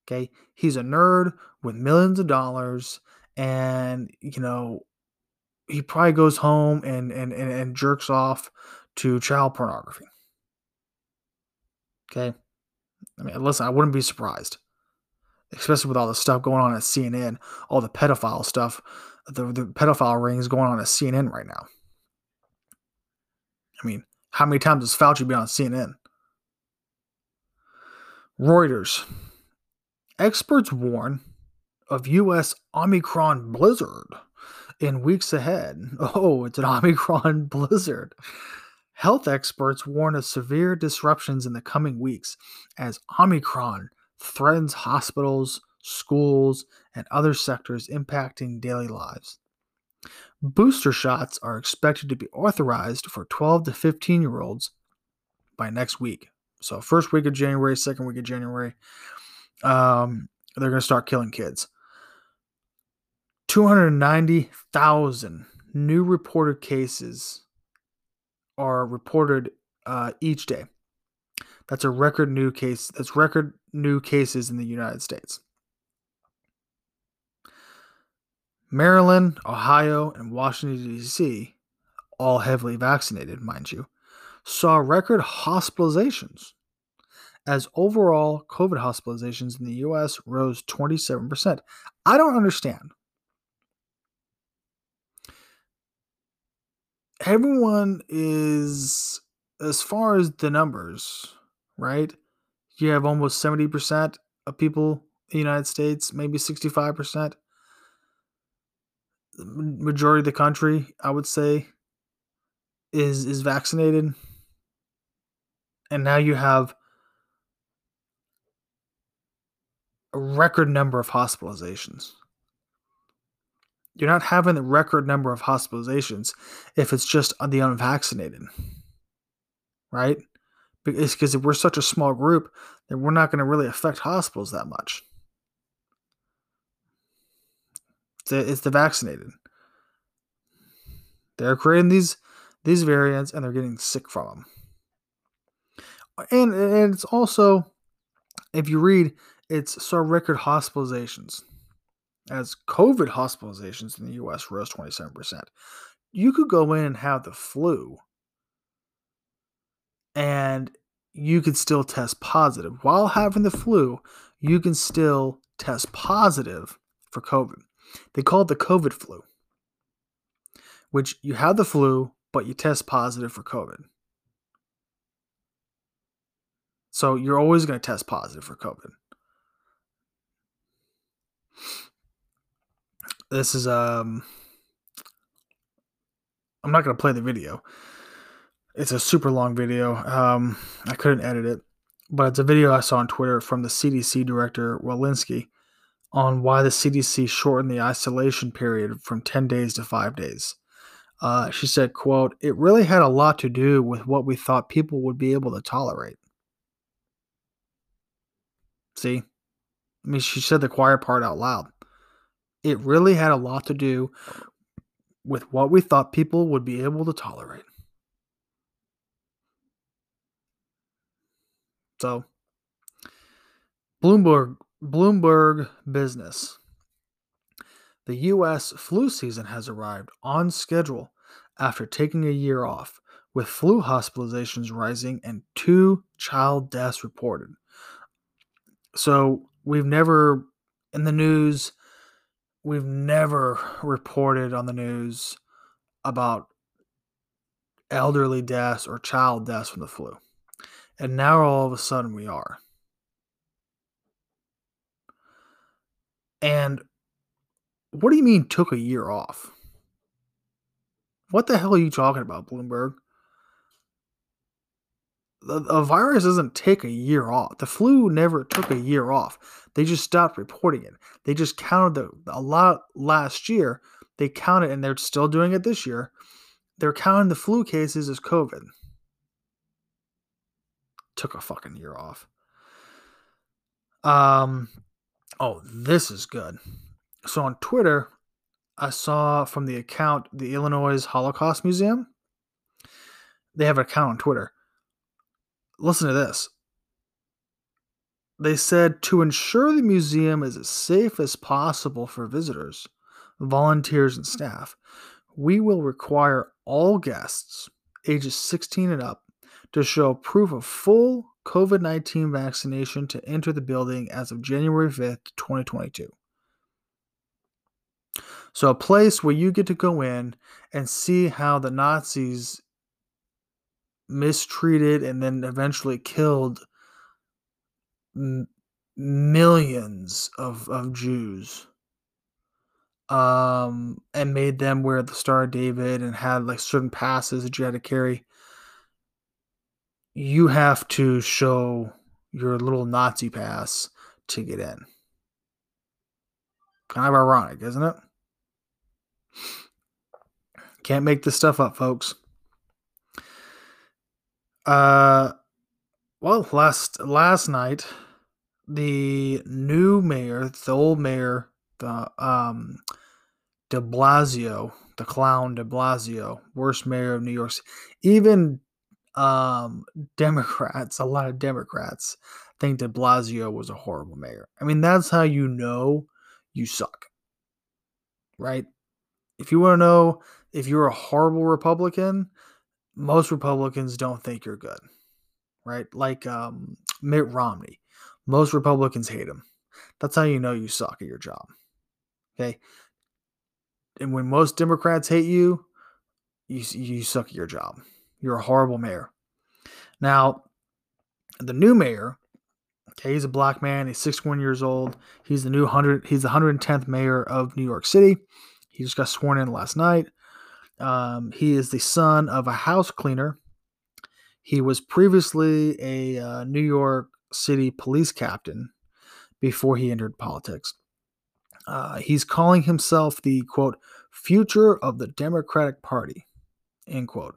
Okay? He's a nerd with millions of dollars and you know he probably goes home and and and, and jerks off to child pornography. Okay. I mean, listen, I wouldn't be surprised, especially with all the stuff going on at CNN, all the pedophile stuff, the, the pedophile rings going on at CNN right now. I mean, how many times has Fauci been on CNN? Reuters. Experts warn of U.S. Omicron blizzard in weeks ahead. Oh, it's an Omicron blizzard. Health experts warn of severe disruptions in the coming weeks as Omicron threatens hospitals, schools, and other sectors impacting daily lives. Booster shots are expected to be authorized for 12 to 15 year olds by next week. So, first week of January, second week of January, um, they're going to start killing kids. 290,000 new reported cases are reported uh, each day. That's a record new case. That's record new cases in the United States. Maryland, Ohio, and Washington, D.C., all heavily vaccinated, mind you, saw record hospitalizations as overall COVID hospitalizations in the US rose 27%. I don't understand. Everyone is, as far as the numbers, right? You have almost 70% of people in the United States, maybe 65%. The majority of the country, I would say, is is vaccinated. And now you have a record number of hospitalizations. You're not having the record number of hospitalizations if it's just the unvaccinated, right? Because if we're such a small group, then we're not going to really affect hospitals that much. It's the, it's the vaccinated. They're creating these these variants and they're getting sick from them. And, and it's also, if you read, it's saw record hospitalizations as COVID hospitalizations in the US rose 27%. You could go in and have the flu and you could still test positive. While having the flu, you can still test positive for COVID. They call it the COVID flu, which you have the flu, but you test positive for COVID. So you're always going to test positive for COVID. This is um I'm not going to play the video. It's a super long video. Um I couldn't edit it, but it's a video I saw on Twitter from the CDC director Walensky on why the CDC shortened the isolation period from 10 days to 5 days. Uh, she said, quote, it really had a lot to do with what we thought people would be able to tolerate. See? I mean, she said the quiet part out loud. It really had a lot to do with what we thought people would be able to tolerate. So, Bloomberg Bloomberg Business. The U.S. flu season has arrived on schedule after taking a year off, with flu hospitalizations rising and two child deaths reported. So, we've never, in the news, we've never reported on the news about elderly deaths or child deaths from the flu. And now all of a sudden we are. And what do you mean took a year off? What the hell are you talking about, Bloomberg? The, virus doesn't take a year off. The flu never took a year off. They just stopped reporting it. They just counted the, a lot last year. They counted, and they're still doing it this year. They're counting the flu cases as COVID. Took a fucking year off. Um, Oh, this is good. So on Twitter, I saw from the account the Illinois Holocaust Museum. They have an account on Twitter. Listen to this. They said to ensure the museum is as safe as possible for visitors, volunteers, and staff, we will require all guests ages 16 and up to show proof of full COVID 19 vaccination to enter the building as of January 5th, 2022. So, a place where you get to go in and see how the Nazis mistreated and then eventually killed m- millions of, of Jews um, and made them wear the Star of David and had like certain passes that you had to carry you have to show your little Nazi pass to get in. Kind of ironic, isn't it? Can't make this stuff up, folks. Uh well, last last night the new mayor, the old mayor, the um De Blasio, the clown De Blasio, worst mayor of New York. Even um, Democrats, a lot of Democrats, think de Blasio was a horrible mayor. I mean, that's how you know you suck, right? If you want to know if you're a horrible Republican, most Republicans don't think you're good, right? Like um, Mitt Romney. Most Republicans hate him. That's how you know you suck at your job. Okay. And when most Democrats hate you, you you suck at your job. You're a horrible mayor. Now, the new mayor, okay, he's a black man. He's 61 years old. He's the new hundred. He's the 110th mayor of New York City. He just got sworn in last night. Um, he is the son of a house cleaner. He was previously a uh, New York City police captain before he entered politics. Uh, he's calling himself the quote future of the Democratic Party, end quote.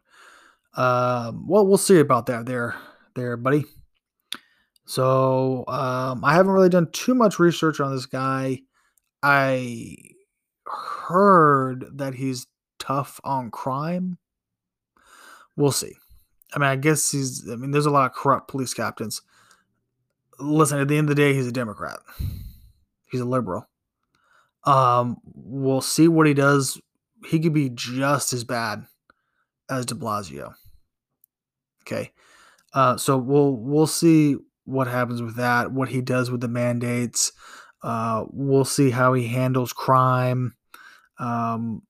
Um, well, we'll see about that there, there, buddy. So um, I haven't really done too much research on this guy. I heard that he's tough on crime. We'll see. I mean, I guess he's. I mean, there's a lot of corrupt police captains. Listen, at the end of the day, he's a Democrat. He's a liberal. Um, we'll see what he does. He could be just as bad as De Blasio. Okay. Uh, so we'll we'll see what happens with that. What he does with the mandates. Uh, we'll see how he handles crime. Um,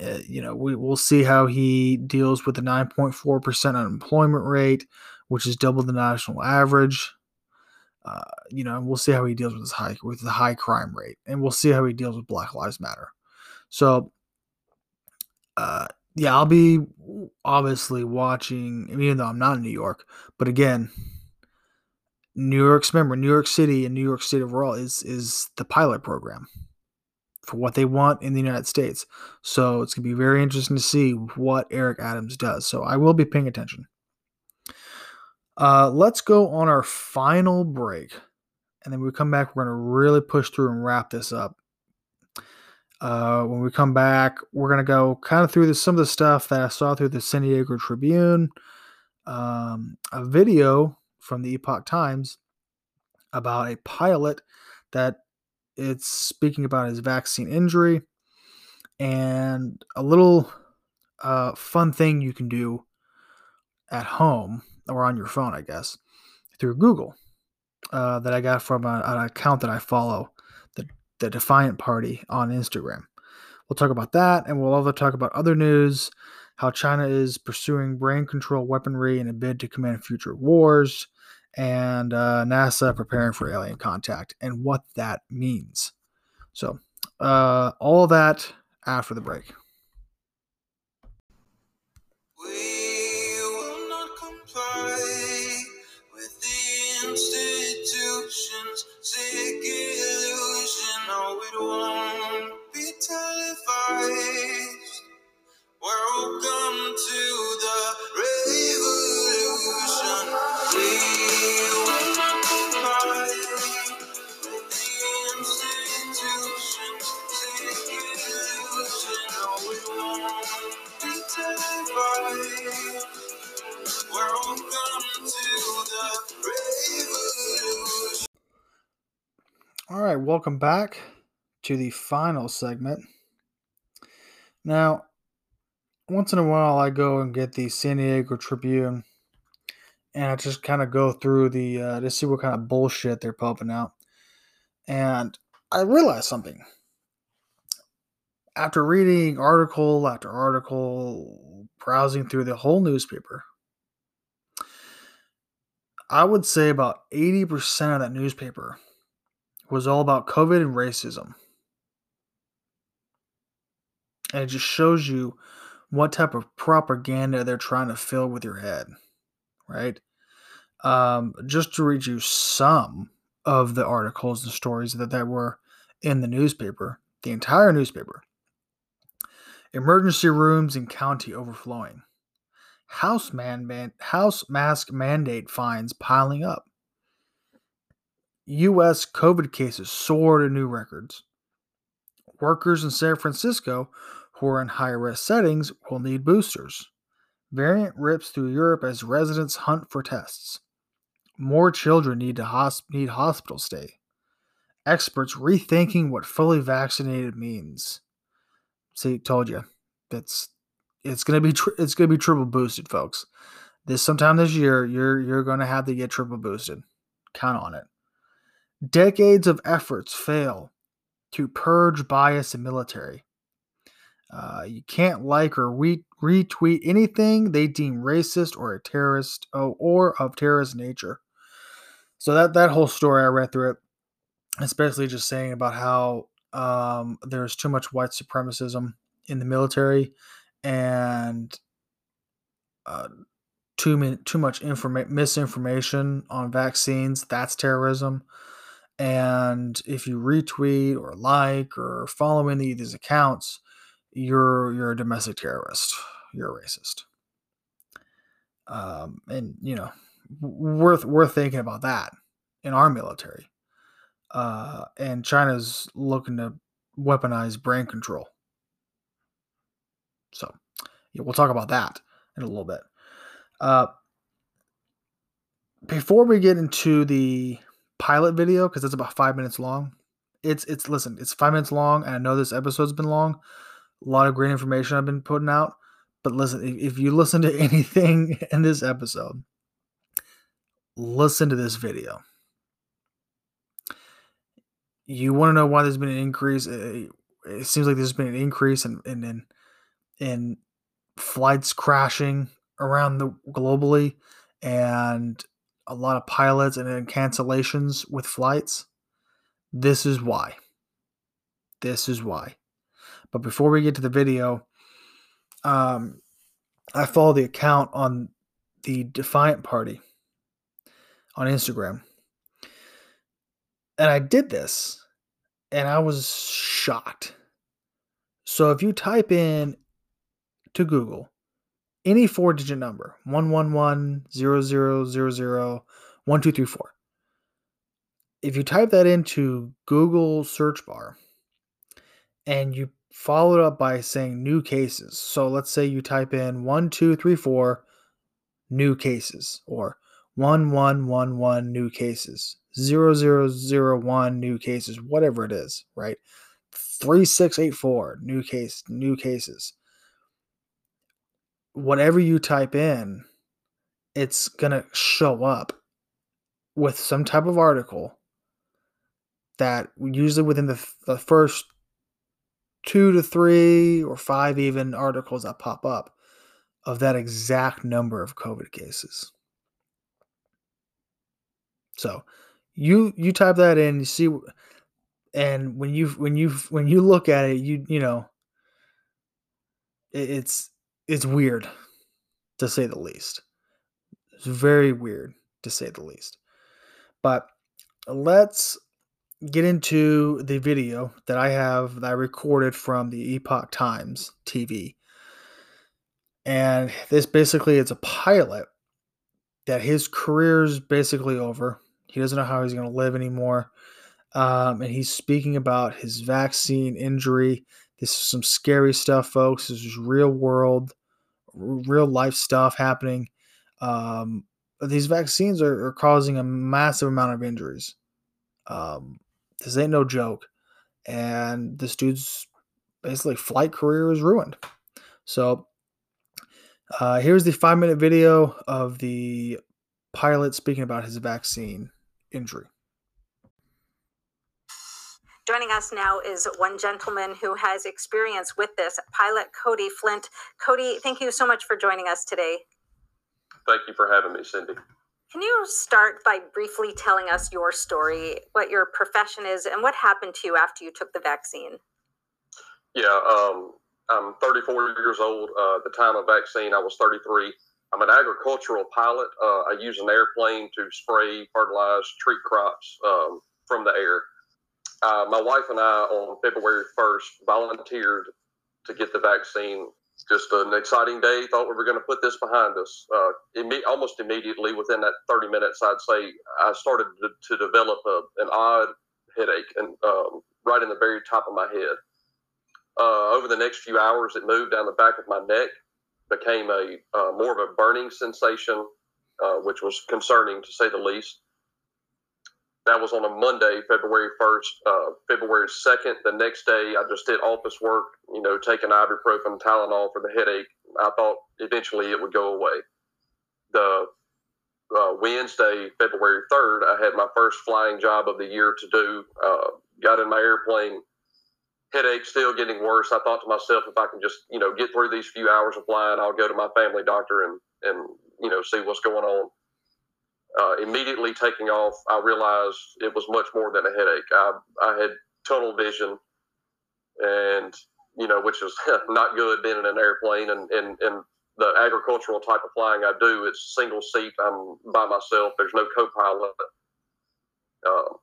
uh, you know, we, we'll see how he deals with the 9.4% unemployment rate, which is double the national average. Uh, you know, we'll see how he deals with his high with the high crime rate, and we'll see how he deals with Black Lives Matter. So, uh, yeah, I'll be obviously watching, even though I'm not in New York. But again, New York's member, New York City and New York State overall is is the pilot program for what they want in the United States. So it's gonna be very interesting to see what Eric Adams does. So I will be paying attention. Uh, let's go on our final break. And then we come back, we're going to really push through and wrap this up. Uh, when we come back, we're going to go kind of through some of the stuff that I saw through the San Diego Tribune, um, a video from the Epoch Times about a pilot that it's speaking about his vaccine injury. And a little uh, fun thing you can do at home or on your phone, I guess, through Google uh, that I got from a, an account that I follow, the Defiant Party on Instagram. We'll talk about that, and we'll also talk about other news how China is pursuing brain control weaponry in a bid to command future wars, and uh, NASA preparing for alien contact, and what that means. So, uh, all that after the break. All right, welcome back to the final segment. Now, once in a while, I go and get the San Diego Tribune, and I just kind of go through the uh, to see what kind of bullshit they're pumping out. And I realized something after reading article after article, browsing through the whole newspaper. I would say about 80% of that newspaper was all about COVID and racism. And it just shows you what type of propaganda they're trying to fill with your head, right? Um, just to read you some of the articles and stories that, that were in the newspaper, the entire newspaper. Emergency rooms in county overflowing. House man, man house mask mandate fines piling up. U.S. COVID cases soar to new records. Workers in San Francisco who are in high risk settings will need boosters. Variant rips through Europe as residents hunt for tests. More children need to hosp- need hospital stay. Experts rethinking what fully vaccinated means. See, told you, that's it's gonna be it's gonna be triple boosted, folks. This sometime this year, you're you're gonna have to get triple boosted. count on it. Decades of efforts fail to purge bias in military. Uh, you can't like or re- retweet anything they deem racist or a terrorist oh, or of terrorist nature. So that that whole story I read through it, especially just saying about how um, there's too much white supremacism in the military and uh, too too much informa- misinformation on vaccines. That's terrorism. And if you retweet or like or follow any of these accounts, you're you're a domestic terrorist. You're a racist. Um, and you know, worth worth thinking about that in our military. Uh, and China's looking to weaponize brain control. So, yeah, we'll talk about that in a little bit. Uh, before we get into the pilot video, because it's about five minutes long, it's it's listen, it's five minutes long, and I know this episode's been long. A lot of great information I've been putting out, but listen, if, if you listen to anything in this episode, listen to this video. You want to know why there's been an increase? It, it seems like there's been an increase in in in, in flights crashing around the globally and a lot of pilots and cancellations with flights. This is why. This is why. But before we get to the video, um, I follow the account on the Defiant Party on Instagram. And I did this and I was shocked. So if you type in to Google any four digit number 111 0000 1234, if you type that into Google search bar and you follow it up by saying new cases, so let's say you type in 1234 new cases or 1111 new cases, 0001 new cases, whatever it is, right? 3684 new case new cases. Whatever you type in, it's going to show up with some type of article that usually within the, the first two to three or five even articles that pop up of that exact number of COVID cases. So you you type that in, you see, and when you when you when you look at it, you you know, it, it's it's weird to say the least. It's very weird to say the least. But let's get into the video that I have that I recorded from the Epoch Times TV. And this basically it's a pilot that his career's basically over. He doesn't know how he's going to live anymore. Um, and he's speaking about his vaccine injury. This is some scary stuff, folks. This is real world, real life stuff happening. Um, these vaccines are, are, causing a massive amount of injuries. Um, this ain't no joke. And this dude's basically flight career is ruined. So uh, here's the five minute video of the pilot speaking about his vaccine injury. Joining us now is one gentleman who has experience with this, pilot Cody Flint. Cody, thank you so much for joining us today. Thank you for having me, Cindy. Can you start by briefly telling us your story, what your profession is, and what happened to you after you took the vaccine? Yeah, um, I'm 34 years old. Uh, at the time of vaccine, I was 33. I'm an agricultural pilot. Uh, I use an airplane to spray, fertilize, treat crops um, from the air. Uh, my wife and I, on February 1st, volunteered to get the vaccine. Just an exciting day. Thought we were going to put this behind us. Uh, imme- almost immediately, within that 30 minutes, I'd say I started to, to develop a, an odd headache and um, right in the very top of my head. Uh, over the next few hours, it moved down the back of my neck, became a uh, more of a burning sensation, uh, which was concerning to say the least. That was on a Monday, February 1st. Uh, February 2nd, the next day, I just did office work, you know, taking ibuprofen, Tylenol for the headache. I thought eventually it would go away. The uh, Wednesday, February 3rd, I had my first flying job of the year to do. Uh, got in my airplane, headache still getting worse. I thought to myself, if I can just, you know, get through these few hours of flying, I'll go to my family doctor and, and you know, see what's going on. Uh, immediately taking off, I realized it was much more than a headache. I, I had tunnel vision, and you know, which is not good being in an airplane. And, and, and the agricultural type of flying I do, it's single seat. I'm by myself. There's no co-pilot. Uh,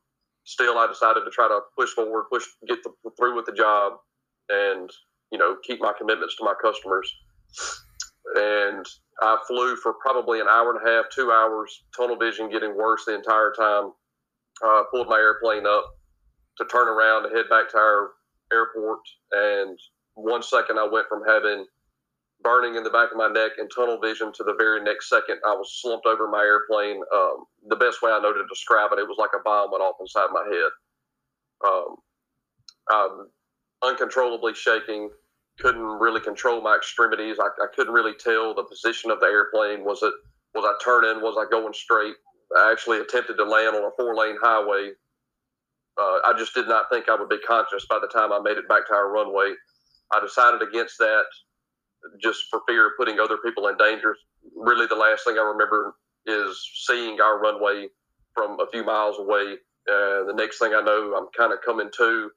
still, I decided to try to push forward, push, get the, through with the job, and you know, keep my commitments to my customers. And I flew for probably an hour and a half, two hours, tunnel vision getting worse the entire time. Uh, pulled my airplane up to turn around to head back to our airport. And one second I went from having burning in the back of my neck and tunnel vision to the very next second I was slumped over my airplane. Um, the best way I know to describe it, it was like a bomb went off inside my head. Um, I'm uncontrollably shaking, couldn't really control my extremities. I, I couldn't really tell the position of the airplane. Was it was I turning? Was I going straight? I actually attempted to land on a four lane highway. Uh, I just did not think I would be conscious by the time I made it back to our runway. I decided against that just for fear of putting other people in danger. Really, the last thing I remember is seeing our runway from a few miles away. And the next thing I know, I'm kind of coming to,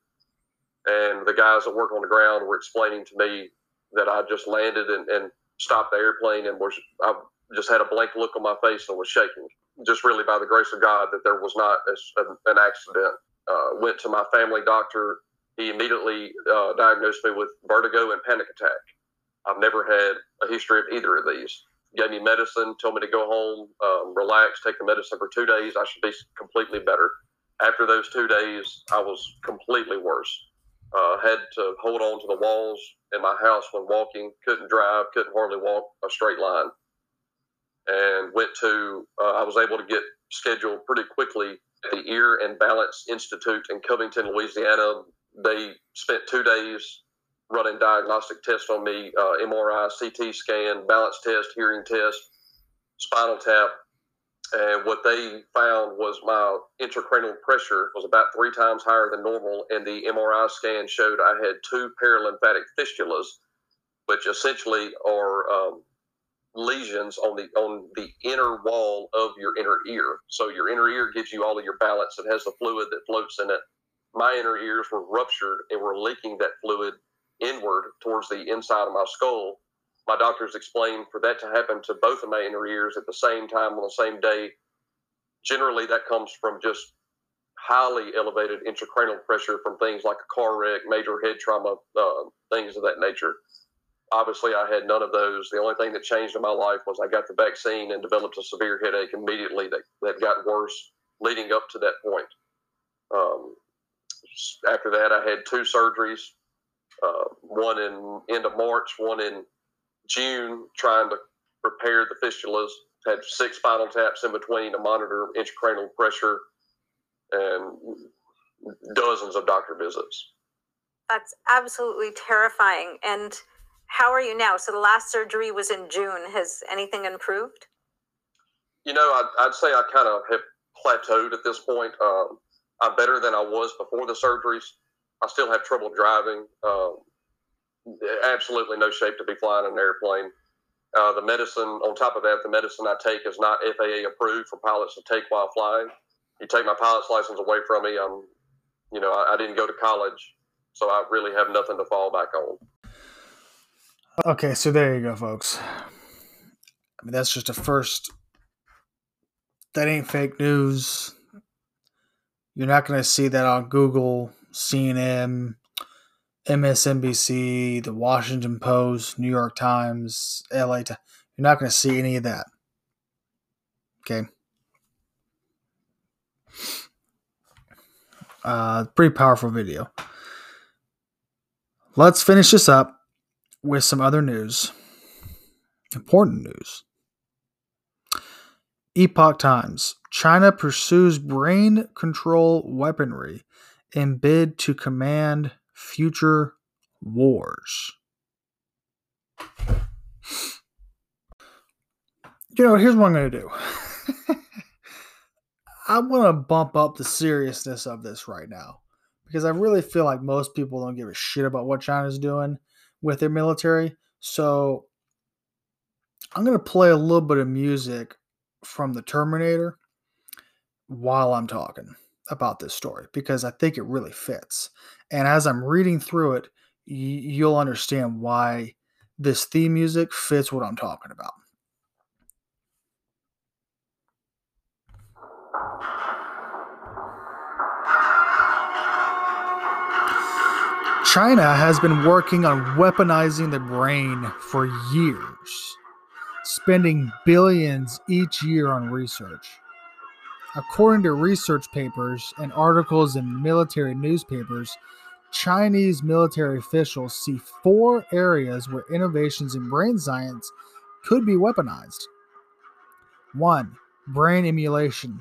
and the guys that work on the ground were explaining to me that I just landed and, and stopped the airplane and was I just had a blank look on my face and was shaking. Just really by the grace of God that there was not a, an accident. Uh, went to my family doctor. He immediately uh, diagnosed me with vertigo and panic attack. I've never had a history of either of these. Gave me medicine, told me to go home, um, relax, take the medicine for two days. I should be completely better. After those two days, I was completely worse. Uh, had to hold on to the walls in my house when walking. Couldn't drive. Couldn't hardly walk a straight line. And went to. Uh, I was able to get scheduled pretty quickly at the Ear and Balance Institute in Covington, Louisiana. They spent two days running diagnostic tests on me uh, MRI, CT scan, balance test, hearing test, spinal tap. And what they found was my intracranial pressure was about three times higher than normal. And the MRI scan showed I had two perilymphatic fistulas, which essentially are um, lesions on the on the inner wall of your inner ear. So your inner ear gives you all of your balance. It has the fluid that floats in it. My inner ears were ruptured and were leaking that fluid inward towards the inside of my skull. My doctors explained for that to happen to both of my inner ears at the same time on the same day. Generally, that comes from just highly elevated intracranial pressure from things like a car wreck, major head trauma, uh, things of that nature. Obviously, I had none of those. The only thing that changed in my life was I got the vaccine and developed a severe headache immediately that, that got worse leading up to that point. Um, after that, I had two surgeries, uh, one in end of March, one in June, trying to repair the fistulas. Had six spinal taps in between to monitor intracranial pressure, and dozens of doctor visits. That's absolutely terrifying. And how are you now? So the last surgery was in June. Has anything improved? You know, I'd, I'd say I kind of have plateaued at this point. Um, I'm better than I was before the surgeries. I still have trouble driving. Um, absolutely no shape to be flying an airplane. Uh, the medicine, on top of that, the medicine I take is not FAA approved for pilots to take while flying. You take my pilot's license away from me, I'm, you know, I, I didn't go to college, so I really have nothing to fall back on. Okay, so there you go, folks. I mean, that's just a first. That ain't fake news. You're not going to see that on Google, CNN, MSNBC, The Washington Post, New York Times, LA Times. You're not going to see any of that. Okay. Uh, pretty powerful video. Let's finish this up with some other news. Important news. Epoch Times. China pursues brain control weaponry in bid to command future wars. You know, here's what I'm going to do. I want to bump up the seriousness of this right now because I really feel like most people don't give a shit about what China's doing with their military. So I'm going to play a little bit of music from the Terminator while I'm talking about this story because I think it really fits. And as I'm reading through it, you'll understand why this theme music fits what I'm talking about. China has been working on weaponizing the brain for years, spending billions each year on research. According to research papers and articles in military newspapers, Chinese military officials see four areas where innovations in brain science could be weaponized. One, brain emulation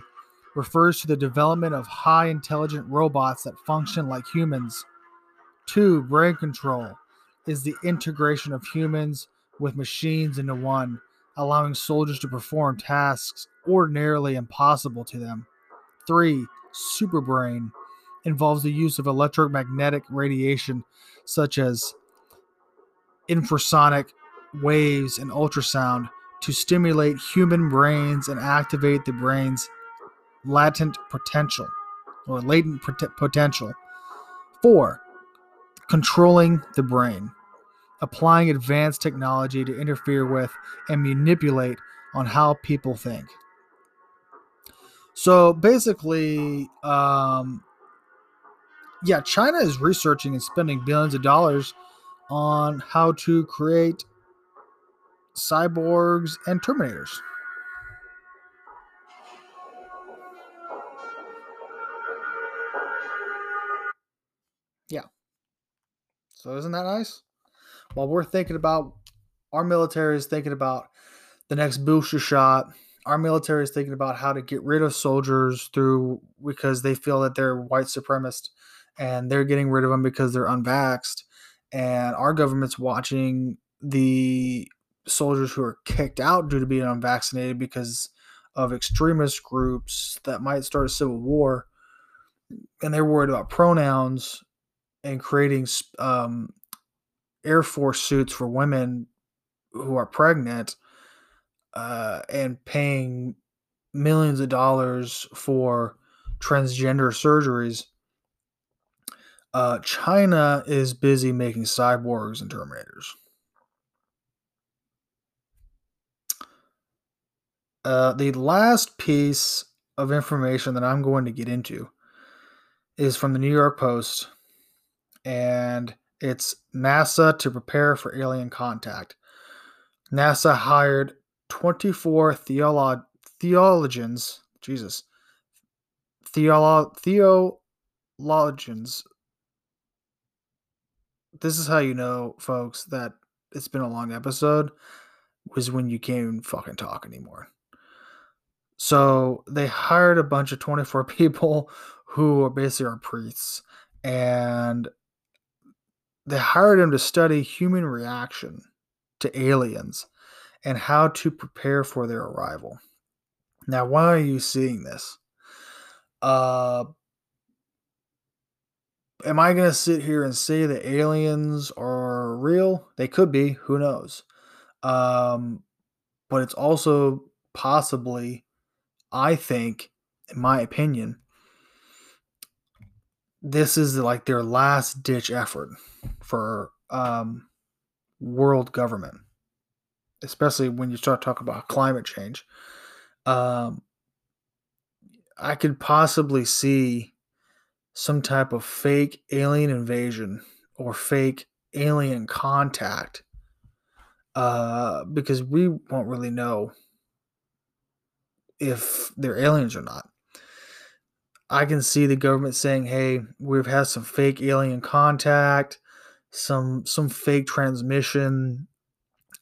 refers to the development of high intelligent robots that function like humans. Two, brain control is the integration of humans with machines into one, allowing soldiers to perform tasks ordinarily impossible to them. Three, superbrain involves the use of electromagnetic radiation such as infrasonic waves and ultrasound to stimulate human brains and activate the brain's latent potential or latent pot- potential. Four, controlling the brain, applying advanced technology to interfere with and manipulate on how people think. So basically, um, yeah, China is researching and spending billions of dollars on how to create cyborgs and terminators. Yeah. So isn't that nice? While we're thinking about our military is thinking about the next booster shot, our military is thinking about how to get rid of soldiers through because they feel that they're white supremacist and they're getting rid of them because they're unvaxxed. And our government's watching the soldiers who are kicked out due to being unvaccinated because of extremist groups that might start a civil war. And they're worried about pronouns and creating um, Air Force suits for women who are pregnant uh, and paying millions of dollars for transgender surgeries. Uh, China is busy making cyborgs and terminators. Uh, the last piece of information that I'm going to get into is from the New York Post, and it's NASA to prepare for alien contact. NASA hired 24 theolo- theologians, Jesus, theolo- theologians. This is how you know, folks, that it's been a long episode, was when you can't even fucking talk anymore. So they hired a bunch of 24 people who are basically are priests, and they hired them to study human reaction to aliens and how to prepare for their arrival. Now, why are you seeing this? Uh, am I going to sit here and say that aliens are real? They could be. Who knows? Um, but it's also possibly, I think, in my opinion, this is like their last ditch effort for um, world government, especially when you start talking about climate change. Um, I could possibly see some type of fake alien invasion or fake alien contact uh, because we won't really know if they're aliens or not. I can see the government saying, "Hey, we've had some fake alien contact, some some fake transmission,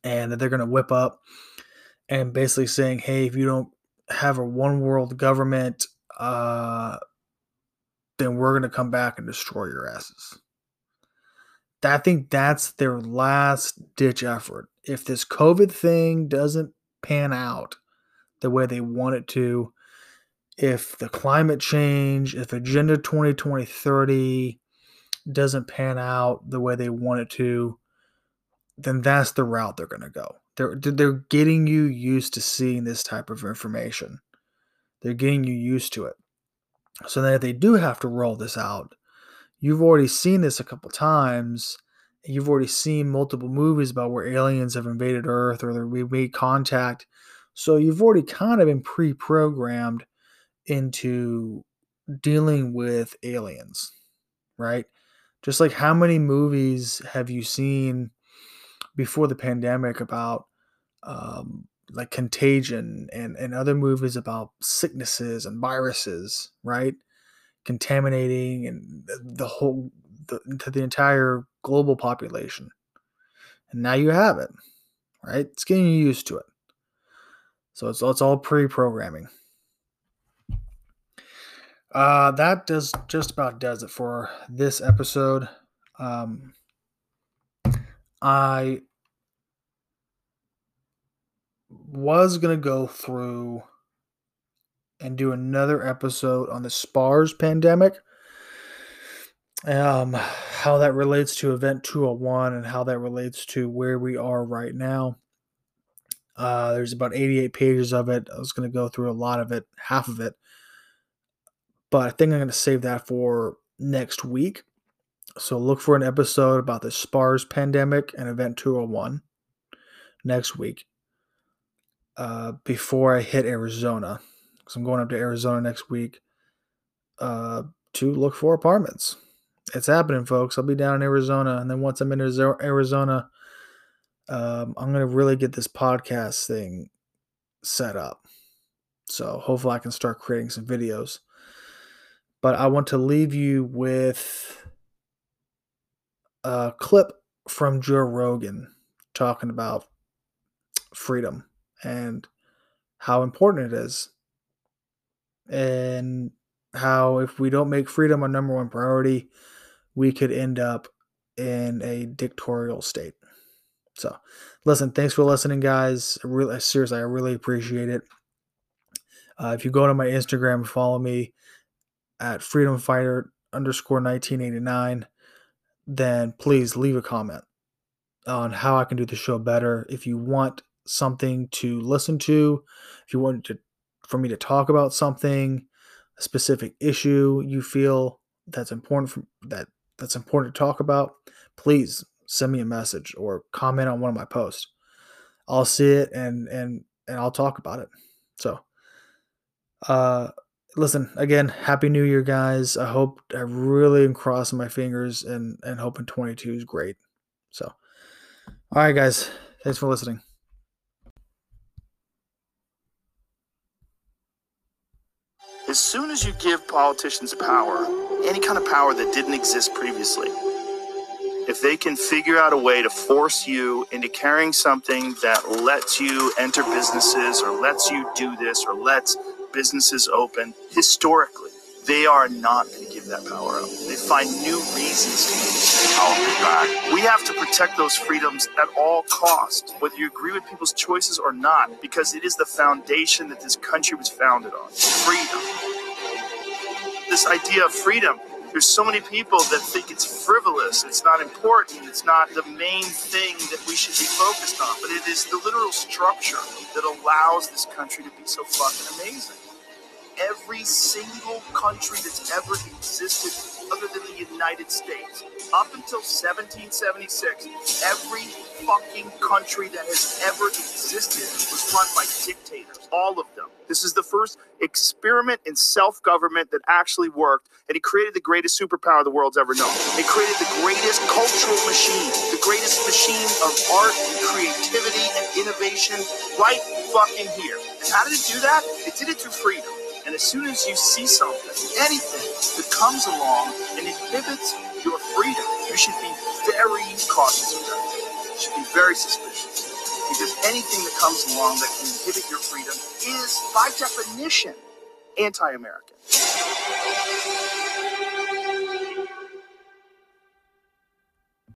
and that they're going to whip up and basically saying, "Hey, if you don't have a one world government, uh, then we're going to come back and destroy your asses." I think that's their last ditch effort. If this COVID thing doesn't pan out, the way they want it to. If the climate change, if Agenda 2020 30 doesn't pan out the way they want it to, then that's the route they're going to go. They're they're getting you used to seeing this type of information. They're getting you used to it. So that if they do have to roll this out, you've already seen this a couple times. You've already seen multiple movies about where aliens have invaded Earth or we made contact. So you've already kind of been pre-programmed into dealing with aliens, right? Just like how many movies have you seen before the pandemic about um, like Contagion and, and other movies about sicknesses and viruses, right? Contaminating and the whole the, to the entire global population. And now you have it, right? It's getting you used to it. So it's, it's all pre-programming. Uh, that does just about does it for this episode. Um, I was gonna go through and do another episode on the SPARS pandemic. Um, how that relates to Event 201 and how that relates to where we are right now. Uh, there's about 88 pages of it. I was going to go through a lot of it, half of it. But I think I'm going to save that for next week. So look for an episode about the SPARS pandemic and Event 201 next week uh, before I hit Arizona. Because I'm going up to Arizona next week uh, to look for apartments. It's happening, folks. I'll be down in Arizona. And then once I'm in Arizona, um, I'm going to really get this podcast thing set up. So hopefully I can start creating some videos. But I want to leave you with a clip from Joe Rogan talking about freedom and how important it is. And how if we don't make freedom our number one priority, we could end up in a dictatorial state. So, listen, thanks for listening, guys. Really, seriously, I really appreciate it. Uh, if you go to my Instagram, follow me at Freedom Fighter underscore 1989, then please leave a comment on how I can do the show better. If you want something to listen to, if you want to for me to talk about something, a specific issue you feel that's important for, that that's important to talk about, please send me a message or comment on one of my posts. I'll see it and and and I'll talk about it. So uh listen, again, happy new year guys. I hope I really am crossing my fingers and and hoping 22 is great. So all right guys, thanks for listening. As soon as you give politicians power, any kind of power that didn't exist previously, if they can figure out a way to force you into carrying something that lets you enter businesses or lets you do this or lets businesses open, historically, they are not going to give that power up. They find new reasons to use power oh, back. We have to protect those freedoms at all cost, whether you agree with people's choices or not, because it is the foundation that this country was founded on. Freedom. This idea of freedom there's so many people that think it's frivolous, it's not important, it's not the main thing that we should be focused on, but it is the literal structure that allows this country to be so fucking amazing. Every single country that's ever existed other than the United States, up until 1776, every fucking country that has ever existed was run by dictators. All of them. This is the first experiment in self government that actually worked, and it created the greatest superpower the world's ever known. It created the greatest cultural machine, the greatest machine of art, and creativity, and innovation right fucking here. And how did it do that? It did it through freedom. And as soon as you see something, anything that comes along and inhibits your freedom, you should be very cautious of that. You should be very suspicious. Because anything that comes along that can inhibit your freedom is, by definition, anti American.